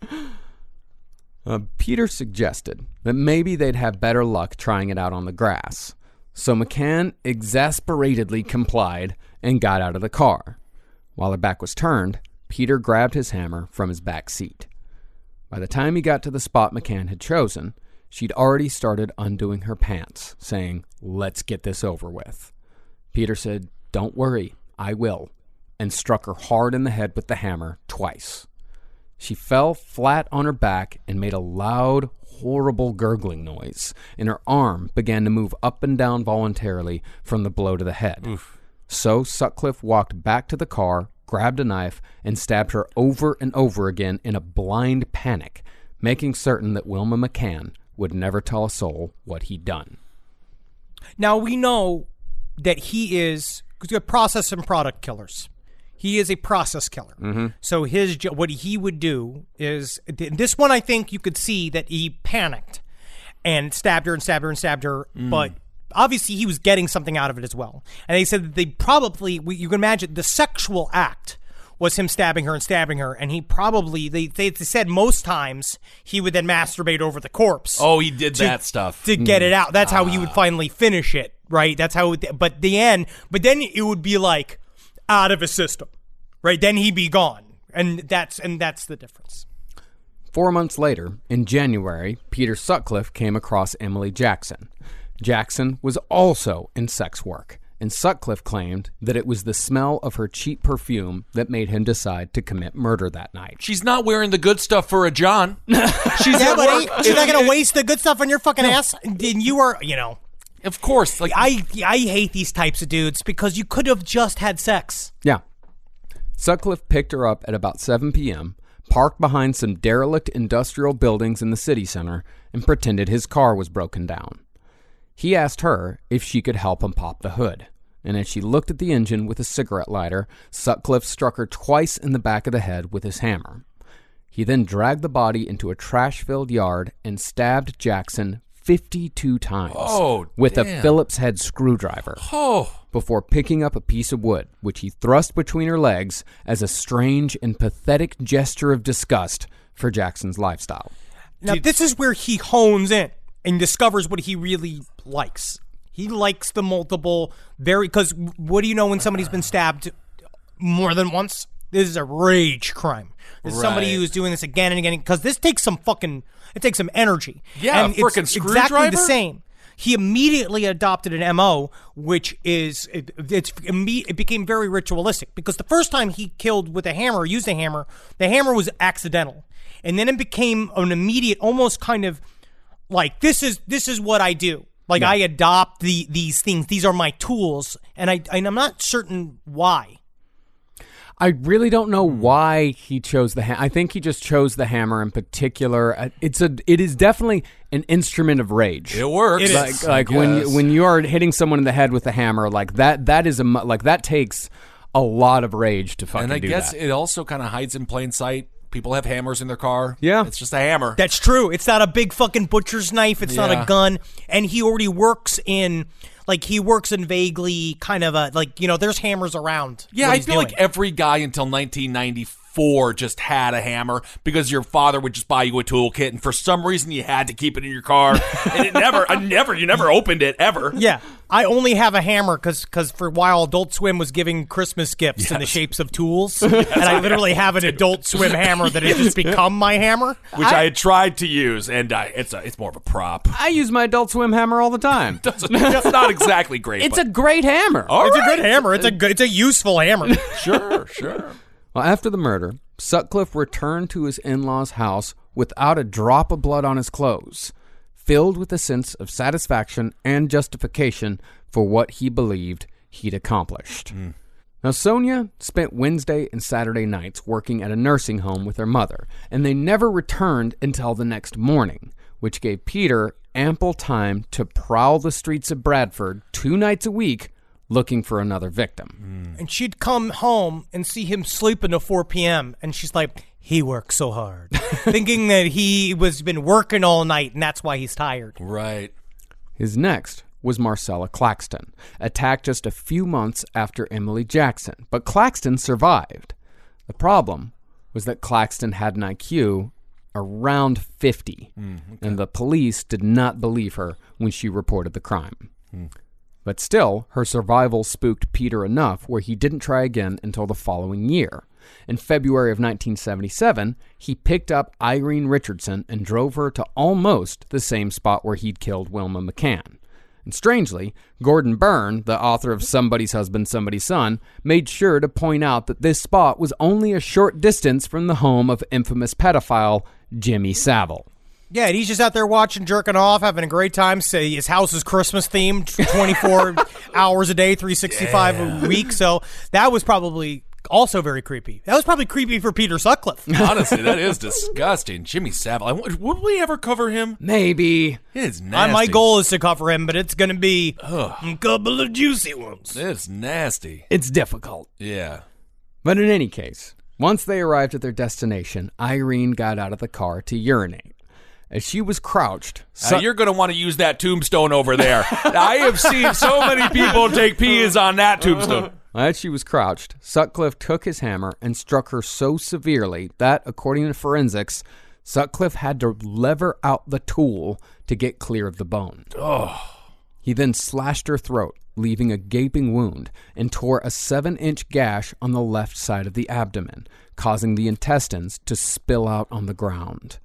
Uh, Peter suggested that maybe they'd have better luck trying it out on the grass. So McCann exasperatedly complied and got out of the car. While her back was turned, Peter grabbed his hammer from his back seat. By the time he got to the spot McCann had chosen, she'd already started undoing her pants, saying, Let's get this over with. Peter said, Don't worry, I will, and struck her hard in the head with the hammer twice. She fell flat on her back and made a loud, horrible gurgling noise, and her arm began to move up and down voluntarily from the blow to the head. So Sutcliffe walked back to the car, grabbed a knife, and stabbed her over and over again in a blind panic, making certain that Wilma McCann would never tell a soul what he'd done. now we know that he is have process and product killers. He is a process killer. Mm-hmm. So his what he would do is this one. I think you could see that he panicked and stabbed her and stabbed her and stabbed her. Mm. But obviously he was getting something out of it as well. And they said that they probably, you can imagine, the sexual act was him stabbing her and stabbing her, and he probably they they said most times he would then masturbate over the corpse. Oh, he did to- that stuff. to get it mm. out. That's how he would ah. finally finish it, right? That's how. It, but the end. But then it would be like out of his system, right? Then he'd be gone, and that's and that's the difference. Four months later, in January, Peter Sutcliffe came across Emily Jackson. Jackson was also in sex work, and Sutcliffe claimed that it was the smell of her cheap perfume that made him decide to commit murder that night. She's not wearing the good stuff for a John. She's yeah, at but work. she's not gonna waste the good stuff on your fucking ass. And you are, you know. Of course, like I, I hate these types of dudes because you could have just had sex. Yeah. Sutcliffe picked her up at about 7 p.m., parked behind some derelict industrial buildings in the city center, and pretended his car was broken down. He asked her if she could help him pop the hood. And as she looked at the engine with a cigarette lighter, Sutcliffe struck her twice in the back of the head with his hammer. He then dragged the body into a trash filled yard and stabbed Jackson 52 times Oh, with a. Phillips head screwdriver Oh. before picking up a piece of wood, which he thrust between her legs as a strange and pathetic gesture of disgust for Jackson's lifestyle. Now this is where he hones in and discovers what he really likes. He likes the multiple very because what do you know when somebody's been stabbed more than once? This is a rage crime. This is somebody Right. who's doing this again and again because this takes some fucking it takes some energy. Yeah, and a frickin' it's exactly the same. He immediately adopted an mo, which is it, it's imme- it became very ritualistic because the first time he killed with a hammer, used a hammer, the hammer was accidental, and then it became an immediate, almost kind of like this is this is what I do. Like I adopt the these things. These are my tools, and I and I'm not certain why. I really don't know why he chose the. Ha- I think he just chose the hammer in particular. Uh, It's a. It is definitely an instrument of rage. It works. It like is, like when guess. when you are hitting someone in the head with a hammer, like that. That is a like that takes a lot of rage to fucking and I guess that. it also kind of hides in plain sight. People have hammers in their car. Yeah. It's just a hammer. That's true. It's not a big fucking butcher's knife. It's not Yeah. a gun. And he already works in like he works in vaguely kind of a like you know there's hammers around. Yeah, what I he's feel doing. like every guy until 1994 just had a hammer because your father would just buy you a toolkit, and for some reason you had to keep it in your car, and it never, I never, you never opened it ever. Yeah, I only have a hammer because because for a while Adult Swim was giving Christmas gifts in the shapes of tools, and I literally have an Adult Swim hammer that has just become my hammer. Which I, had tried to use, and I, it's a, it's more of a prop. I use my Adult Swim hammer all the time. It's not exactly great. it's but- a great hammer. All it's a good hammer. It's a good. It's a useful hammer. Sure, sure. Well, after the murder, Sutcliffe returned to his in law's house without a drop of blood on his clothes, filled with a sense of satisfaction and justification for what he believed he'd accomplished. Hmm. Now, Sonia spent Wednesday and Saturday nights working at a nursing home with her mother, and they never returned until the next morning, which gave Peter ample time to prowl the streets of Bradford two nights a week looking for another victim. Mm. and she'd come home and see him sleeping till 4 p.m. and she's like, he works so hard, thinking that he was been working all night and that's why he's tired. Right. His next was Marcella Claxton, attacked just a few months after Emily Jackson, but Claxton survived. The problem was that Claxton had an IQ around 50, mm, and the police did not believe her when she reported the crime. Mm. But still, her survival spooked Peter enough where he didn't try again until the following year. In February of 1977, he picked up Irene Richardson and drove her to almost the same spot where he'd killed Wilma McCann. And strangely, Gordon Burn, the author of Somebody's Husband, Somebody's Son, made sure to point out that this spot was only a short distance from the home of infamous pedophile Jimmy Savile. Yeah, and he's just out there watching, jerking off, having a great time. Say his house is Christmas themed, 24 hours a day, 365 a week. So that was probably also very creepy. That was probably creepy for Peter Sutcliffe. Honestly, that is disgusting. Jimmy Savile. Would we ever cover him? Maybe. It's nasty. my goal is to cover him, but it's going to be a couple of juicy ones. It's nasty. It's difficult. Yeah. But in any case, once they arrived at their destination, Irene got out of the car to urinate. As she was crouched, Uh, Sut- you're going to want to use that tombstone over there. I have seen so many people take peas on that tombstone. As she was crouched, Sutcliffe took his hammer and struck her so severely that, according to forensics, Sutcliffe had to lever out the tool to get clear of the bone. Oh. He then slashed her throat, leaving a gaping wound, and tore a seven inch gash on the left side of the abdomen, causing the intestines to spill out on the ground.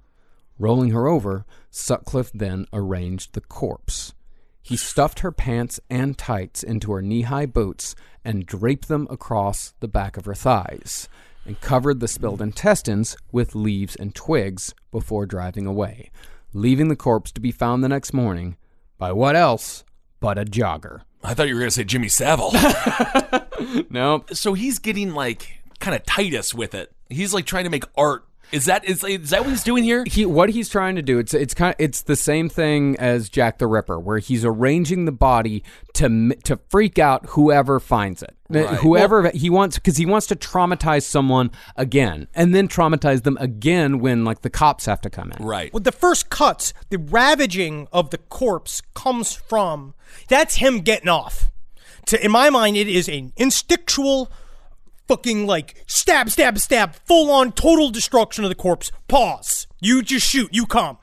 Rolling her over, Sutcliffe then arranged the corpse. He stuffed her pants and tights into her knee high boots and draped them across the back of her thighs, and covered the spilled intestines with leaves and twigs before driving away, leaving the corpse to be found the next morning by what else but a jogger. I thought you were going to say Jimmy Savile. no. So he's getting like kind of Titus with it. He's like trying to make art. Is that is, is that what he's doing here? He what he's trying to do it's it's kind of, it's the same thing as Jack the Ripper where he's arranging the body to to freak out whoever finds it. Right. Whoever he wants cuz he wants to traumatize someone again and then traumatize them again when like the cops have to come in. Right. With the first cuts, the ravaging of the corpse comes from that's him getting off. To in my mind, it is an instinctual fucking like stab, stab, stab, full on total destruction of the corpse. Pause. You just shoot. You come.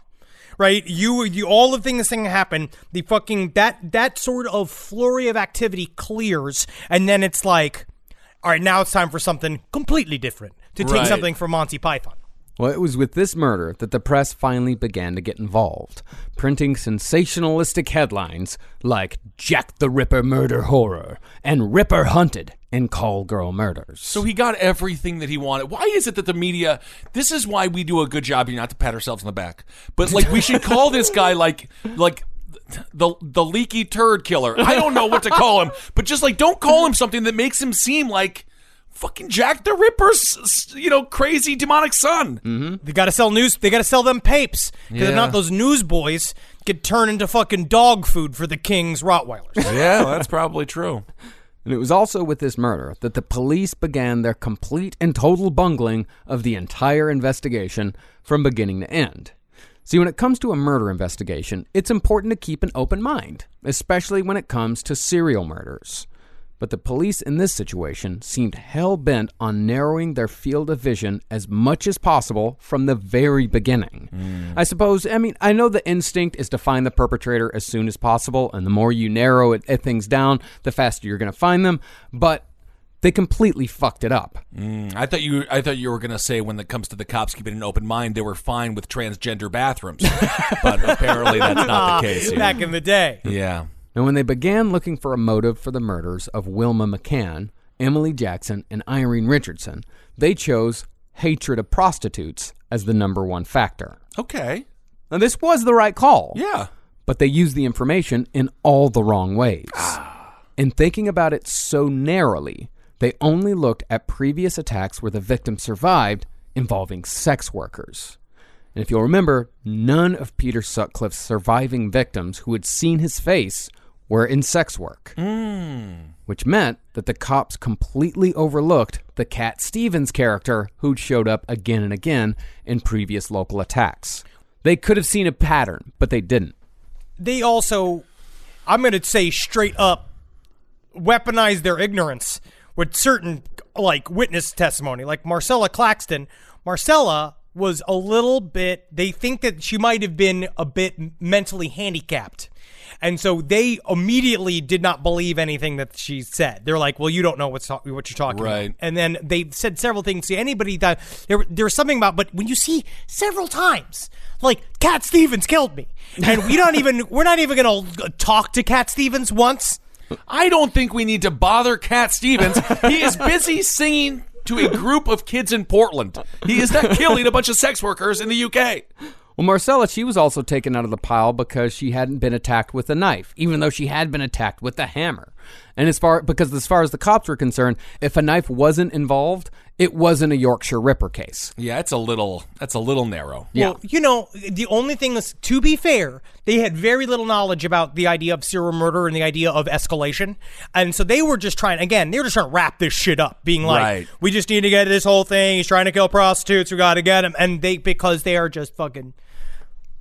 Right, you, you, all the things thing happen. The fucking that that sort of flurry of activity clears, and then it's like, all right, now it's time for something completely different to take Right. something from Monty Python. Well, it was with this murder that the press finally began to get involved, printing sensationalistic headlines like Jack the Ripper murder horror and Ripper hunted in call girl murders. So he got everything that he wanted. Why is it that the media? This is why we do a good job here, not to pat ourselves on the back, but like we should call this guy like like the the leaky turd killer. I don't know what to call him, but just like don't call him something that makes him seem like fucking Jack the Ripper's you know crazy demonic son. Mm-hmm. They got to sell news. They got to sell them papes because Yeah. if not, those newsboys could turn into fucking dog food for the king's Rottweilers. Yeah, that's probably true. And it was also with this murder that the police began their complete and total bungling of the entire investigation from beginning to end. See, when it comes to a murder investigation, it's important to keep an open mind, especially when it comes to serial murders. But the police in this situation seemed hell bent on narrowing their field of vision as much as possible from the very beginning. I suppose, I mean, I know the instinct is to find the perpetrator as soon as possible, and the more you narrow it, it things down, the faster you're going to find them, but they completely fucked it up. Mm, I thought you I thought you were gonna say when it comes to the cops keeping an open mind, they were fine with transgender bathrooms, but apparently that's not the case. Here. Back in the day. Yeah. And when they began looking for a motive for the murders of Wilma McCann, Emily Jackson, and Irene Richardson, they chose hatred of prostitutes as the number one factor. Okay. Now, this was the right call. Yeah. But they used the information in all the wrong ways. Ah. In thinking about it so narrowly, they only looked at previous attacks where the victim survived involving sex workers. And if you'll remember, none of Peter Sutcliffe's surviving victims who had seen his face were in sex work, hmm. which meant that the cops completely overlooked the Cat Stevens character who'd showed up again and again in previous local attacks. They could have seen a pattern, but they didn't. They also, I'm going to say straight up, weaponized their ignorance with certain like witness testimony, like Marcella Claxton. Marcella was a little bit. They think that she might have been a bit mentally handicapped. And so they immediately did not believe anything that she said. They're like, "Well, you don't know what's what you're talking Right. about." And then they said several things to anybody that there there was something about. But when you see several times, like Cat Stevens killed me, and we don't even we're not even gonna talk to Cat Stevens once. I don't think we need to bother Cat Stevens. He is busy singing to a group of kids in Portland. He is not killing a bunch of sex workers in the UK. Well, Marcella, she was also taken out of the pile because she hadn't been attacked with a knife, even though she had been attacked with a hammer. And as far because as far as the cops were concerned, if a knife wasn't involved, it wasn't a Yorkshire Ripper case. Yeah, it's a little that's a little narrow. Well, you know, the only thing is, to be fair, they had very little knowledge about the idea of serial murder and the idea of escalation. And so they were just trying, again, they were just trying to wrap this shit up, being like, Right. we just need to get this whole thing. He's trying to kill prostitutes. We got to get him. And they, because they are just fucking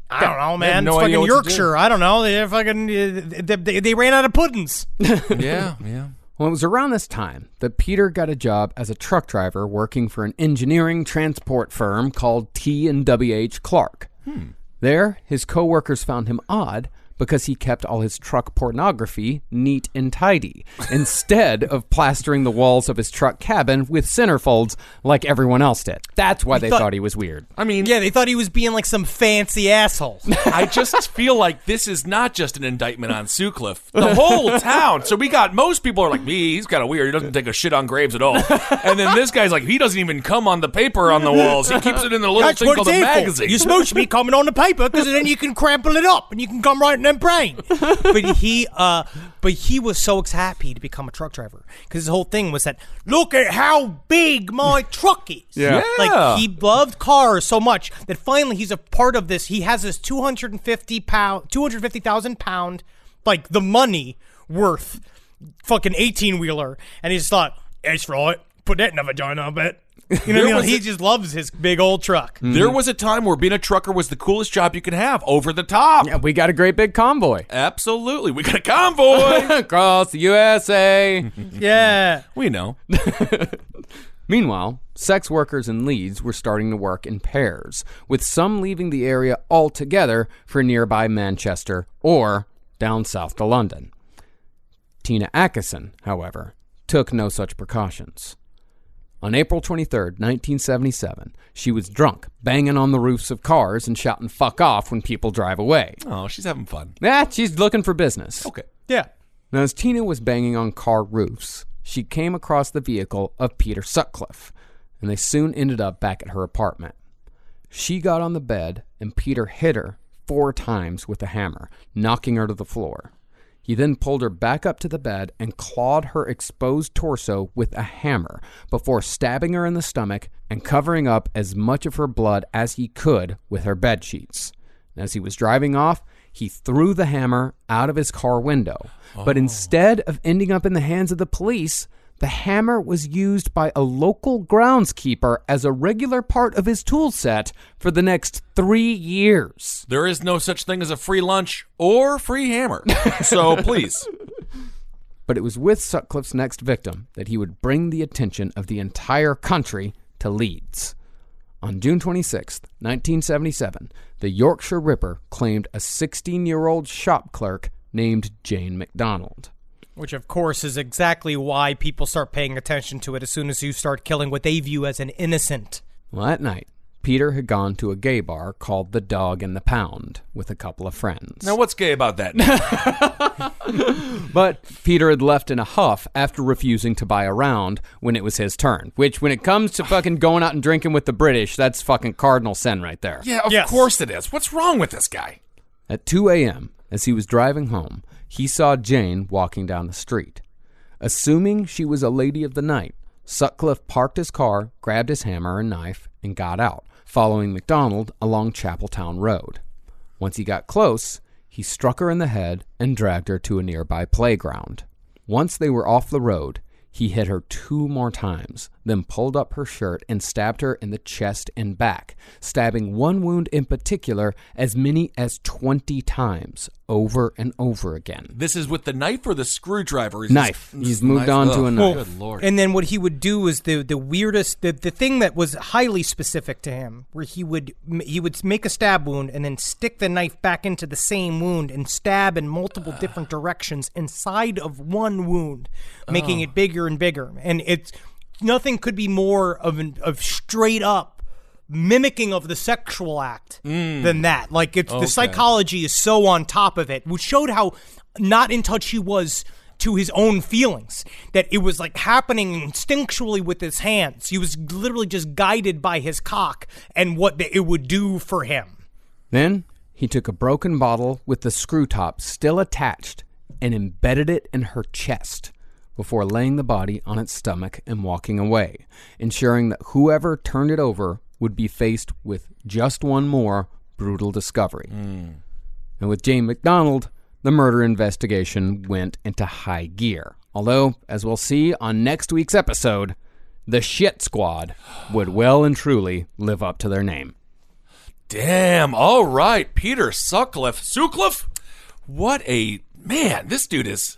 I don't know, man. no it's fucking what do. Yorkshire. I don't know. They fucking uh, they, they, they ran out of puddings. yeah, yeah. Well, it was around this time that Peter got a job as a truck driver working for an engineering transport firm called T and WH Clark. Hmm. There, his coworkers found him odd because he kept all his truck pornography neat and tidy instead of plastering the walls of his truck cabin with centerfolds like everyone else did. That's why they thought- thought he was weird. I mean, Yeah, they thought he was being like some fancy asshole. I just feel like this is not just an indictment on Sutcliffe. The whole town. So we got most people are like, me, he's kind of weird. He doesn't take a shit on graves at all. And then this guy's like, he doesn't even come on the paper on the walls. He keeps it in the little That's thing called a here for. magazine. You're supposed to be coming on the paper because then you can crumple it up and you can come right brain. But he, uh, but he was so happy to become a truck driver because his whole thing was that look at how big my truck is. Yeah. Like he loved cars so much that finally he's a part of this. He has this 250 pound, 250,000 pound, like the money worth fucking 18 wheeler. And he just thought, it's right. Put that in a vagina, I bet. You know what I There mean? was He just loves his big old truck. There mm-hmm. was a time where being a trucker was the coolest job you could have, over the top. Yeah, we got a great big convoy Absolutely. We got a convoy. across the USA. Yeah. we know. Meanwhile, sex workers in Leeds were starting to work in pairs, with some leaving the area altogether for nearby Manchester or down south to London. Tina Atkinson, however, took no such precautions. On April 23, 1977, she was drunk, banging on the roofs of cars and shouting fuck off when people drive away. Oh, she's having fun. Ah, she's looking for business. Okay. Yeah. Now, as Tina was banging on car roofs, she came across the vehicle of Peter Sutcliffe, and they soon ended up back at her apartment. She got on the bed, and Peter hit her four times with a hammer, knocking her to the floor. He then pulled her back up to the bed and clawed her exposed torso with a hammer before stabbing her in the stomach and covering up as much of her blood as he could with her bed sheets. As he was driving off, he threw the hammer out of his car window. But oh. instead of ending up in the hands of the police, the hammer was used by a local groundskeeper as a regular part of his tool set for the next three years. There is no such thing as a free lunch or free hammer. So please. But it was with Sutcliffe's next victim that he would bring the attention of the entire country to Leeds. On June 26, 1977, the Yorkshire Ripper claimed a 16 year old shop clerk named Jayne MacDonald. Which, of course, is exactly why people start paying attention to it as soon as you start killing what they view as an innocent. Well, that night, Peter had gone to a gay bar called the Dog and the Pound with a couple of friends. Now, what's gay about that? But Peter had left in a huff after refusing to buy a round when it was his turn. Which, when it comes to fucking going out and drinking with the British, that's fucking cardinal sin right there. yeah, of Yes. course it is. What's wrong with this guy? At 2 a.m., as he was driving home, he saw Jayne walking down the street. Assuming she was a lady of the night, Sutcliffe parked his car, grabbed his hammer and knife, and got out, following MacDonald along Chapeltown Road. Once he got close, he struck her in the head and dragged her to a nearby playground. Once they were off the road, he hit her two more times, then pulled up her shirt and stabbed her in the chest and back, stabbing one wound in particular as many as 20 times over and over again. This is with the knife or the screwdriver? Is Knife. this- He's moved on to a Ugh, knife. Good lord. And then what he would do is the the weirdest the, the thing that was highly specific to him, where he would he would make a stab wound and then stick the knife back into the same wound and stab in multiple different directions inside of one wound, making oh. it bigger and bigger. And it's nothing could be more of an of straight up mimicking of the sexual act mm. than that. Like it's the psychology is so on top of it, which showed how not in touch he was to his own feelings. That it was like happening instinctually with his hands. He was literally just guided by his cock and what the, it would do for him. Then he took a broken bottle with the screw top still attached and embedded it in her chest before laying the body on its stomach and walking away, ensuring that whoever turned it over would be faced with just one more brutal discovery. Hmm. And with Jayne MacDonald, the murder investigation went into high gear. Although, as we'll see on next week's episode, the Shit Squad would well and truly live up to their name. Damn. All right. Peter Sutcliffe. Sutcliffe? What a man. This dude is.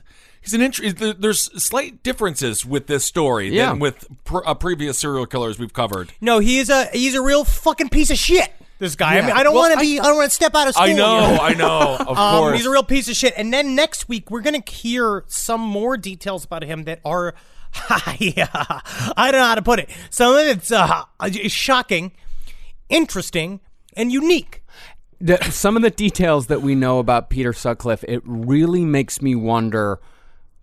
He's an int- There's slight differences with this story Yeah. than with pr- uh, previous serial killers we've covered. No, he is a he's a real fucking piece of shit. This guy. I mean, I don't Well, want to be. I don't want to step out of school. I know, here. I know, of um, course. He's a real piece of shit. And then next week we're gonna hear some more details about him that are. yeah, I don't know how to put it. Some of it's uh, shocking, interesting, and unique. the, some of the details that we know about Peter Sutcliffe, it really makes me wonder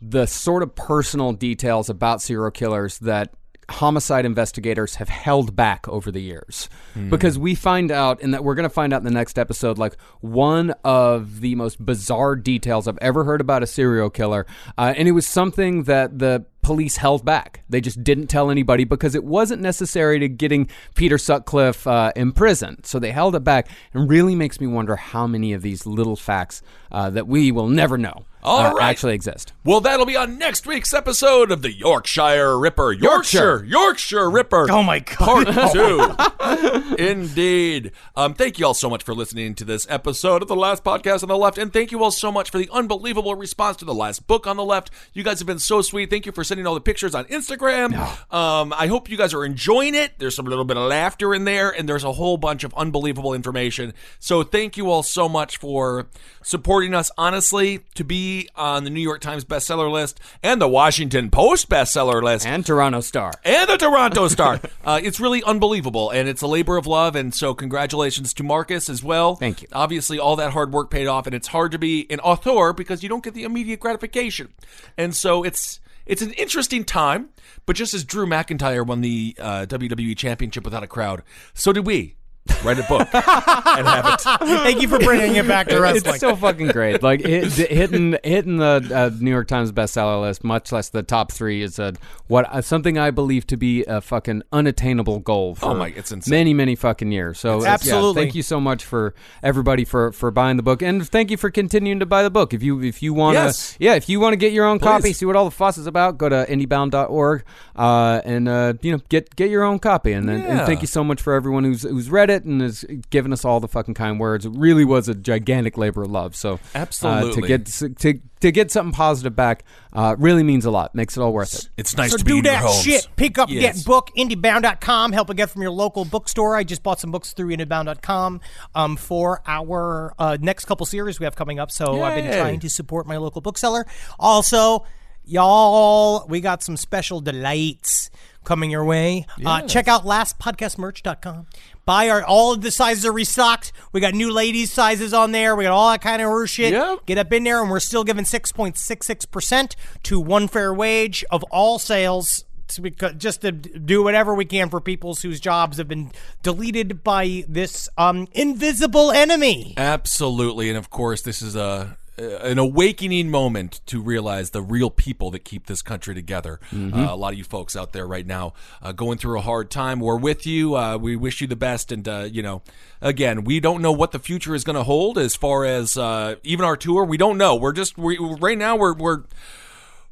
the sort of personal details about serial killers that homicide investigators have held back over the years. Because we find out, and that we're going to find out in the next episode, like one of the most bizarre details I've ever heard about a serial killer. Uh, and it was something that the police held back. They just didn't tell anybody because it wasn't necessary to getting Peter Sutcliffe uh, in prison. So they held it back. And really makes me wonder how many of these little facts uh, that we will never know All uh, right. actually exist. Well, that'll be on next week's episode of the Yorkshire Ripper. Yorkshire, Yorkshire Ripper. Oh my god! Part two. Indeed. Um, thank you all so much for listening to this episode of The Last Podcast on the Left. And thank you all so much for the unbelievable response to the last book on the left. You guys have been so sweet. Thank you for sending all the pictures on Instagram. Um, I hope you guys are enjoying it. There's some little bit of laughter in there, and there's a whole bunch of unbelievable information. So thank you all so much for supporting us. Honestly, to be on the New York Times bestseller list and the Washington Post bestseller list And Toronto Star. and the Toronto Star. uh, it's really unbelievable, and it's a labor of love. And so, congratulations to Marcus as well. Thank you. Obviously, all that hard work paid off, and it's hard to be an author because you don't get the immediate gratification. And so, it's it's an interesting time. But just as Drew McIntyre won the uh, WWE Championship without a crowd, so did we. Write a book and have it. Thank you for bringing it back to wrestling. It's so fucking great. Like it, hitting hitting the uh, New York Times bestseller list, much less the top three, is a what uh, something I believe to be a fucking unattainable goal. For Oh my- it's insane. Many many fucking years. So It's- uh, yeah, Absolutely. thank you so much for everybody for for buying the book, and thank you for continuing to buy the book. If you if you want to, Yes. yeah, if you want to get your own copy, see what all the fuss is about, go to indiebound.org uh, and uh, you know get get your own copy. And, and Yeah. thank you so much for everyone who's who's read it and has given us all the fucking kind words. It really was a gigantic labor of love. So uh, Absolutely. to get to to get something positive back uh, really means a lot. Makes it all worth it. It's nice so to be do in your that homes. shit. Pick up, Yes. get book, indiebound.com. Help it get from your local bookstore. I just bought some books through indiebound.com um, for our uh, next couple series we have coming up. So I've been trying to support my local bookseller. Also, y'all, we got some special delights coming your way. Uh, check out lastpodcastmerch.com. Buy our all of the sizes are restocked. We got new ladies sizes on there. We got all that kind of horse shit. Yep. Get up in there, and we're still giving six point six six percent to one fair wage of all sales. To just to do whatever we can for people whose jobs have been deleted by this um, invisible enemy. Absolutely, and of course, this is a an awakening moment to realize the real people that keep this country together. Mm-hmm. Uh, a lot of you folks out there right now uh, going through a hard time. We're with you. Uh, we wish you the best, and uh, you know, again, we don't know what the future is going to hold as far as uh, even our tour. We don't know. We're just we, right now. We're we're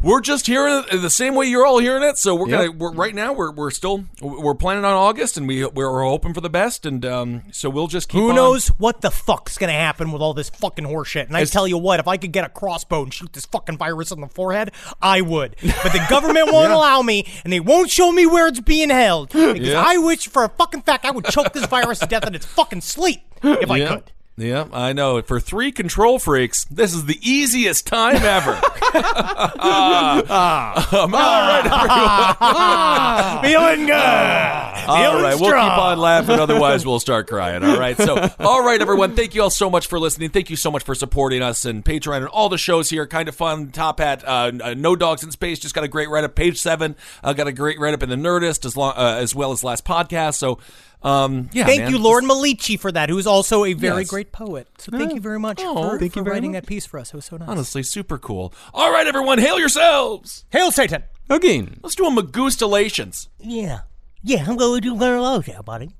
we're just hearing it the same way you're all hearing it. So we're gonna we're, right now we're we're still we're planning on August, and we we're hoping for the best, and um, so we'll just keep. Who on- knows what the fuck's gonna happen with all this fucking horseshit? And I tell you what, if I could get a crossbow and shoot this fucking virus on the forehead, I would. But the government won't allow me, and they won't show me where it's being held. Because Yeah. I wish, for a fucking fact, I would choke this virus to death in its fucking sleep if I could. Yeah, I know. For three control freaks, this is the easiest time ever. Um, all right, Feeling good. all right. We'll strong. keep on laughing, otherwise we'll start crying. All right. So, all right, everyone. Thank you all so much for listening. Thank you so much for supporting us and Patreon and all the shows here. Kind of fun. Top Hat, uh, uh, No Dogs in Space just got a great write up. Page seven uh, got a great write up in the Nerdist as long uh, as well as last podcast. So, um, yeah. Thank man, you, Lord Malici, for that, who's also a very Yes. great poet. So thank you very much Oh, for, thank for you very writing much. that piece for us. It was so nice. Honestly, super cool. All right, everyone, hail yourselves. Hail Satan! Again. Let's do a Magoostilations. Yeah. Yeah, I'm going to do very well there, buddy.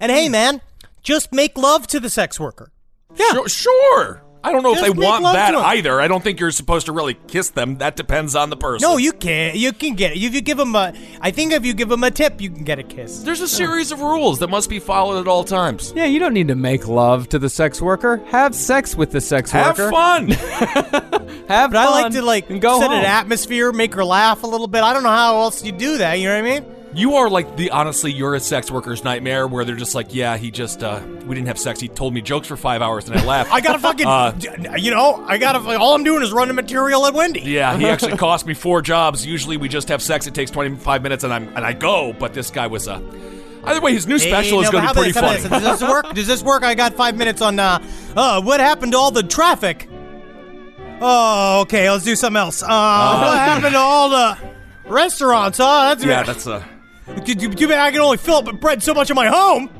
And hey, man, just make love to the sex worker. Sure. sure. I don't know if they want that either. I don't think you're supposed to really kiss them. That depends on the person. No, you can't. You can get it if you give them a. I think if you give them a tip, you can get a kiss. There's a series of rules that must be followed at all times. Yeah, you don't need to make love to the sex worker. Have sex with the sex Have worker. Have fun. Have But I like to like go set home. an atmosphere, make her laugh a little bit. I don't know how else you do that. You know what I mean? You are like the honestly, you're a sex worker's nightmare where they're just like, yeah, he just uh we didn't have sex. He told me jokes for five hours and I laughed. I gotta fucking. Uh, you know, I gotta. All I'm doing is running material at Wendy. yeah, he actually cost me four jobs. Usually we just have sex. It takes 25 minutes and I'm and I go. But this guy was uh. Either way, his new special Hey, is no, going to be pretty funny. this? Does this work? Does this work? I got five minutes on. Uh, uh, what happened to all the traffic? Oh, okay. Let's do something else. Uh, what happened to all the restaurants? Huh? That's yeah, that's uh. Too, bad I can only fill up with bread so much in my home.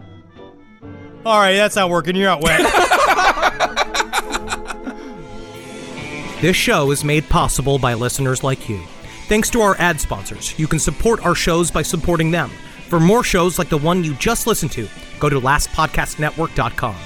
All right, that's not working. You're out wet. This show is made possible by listeners like you. Thanks to our ad sponsors, you can support our shows by supporting them. For more shows like the one you just listened to, go to lastpodcastnetwork.com.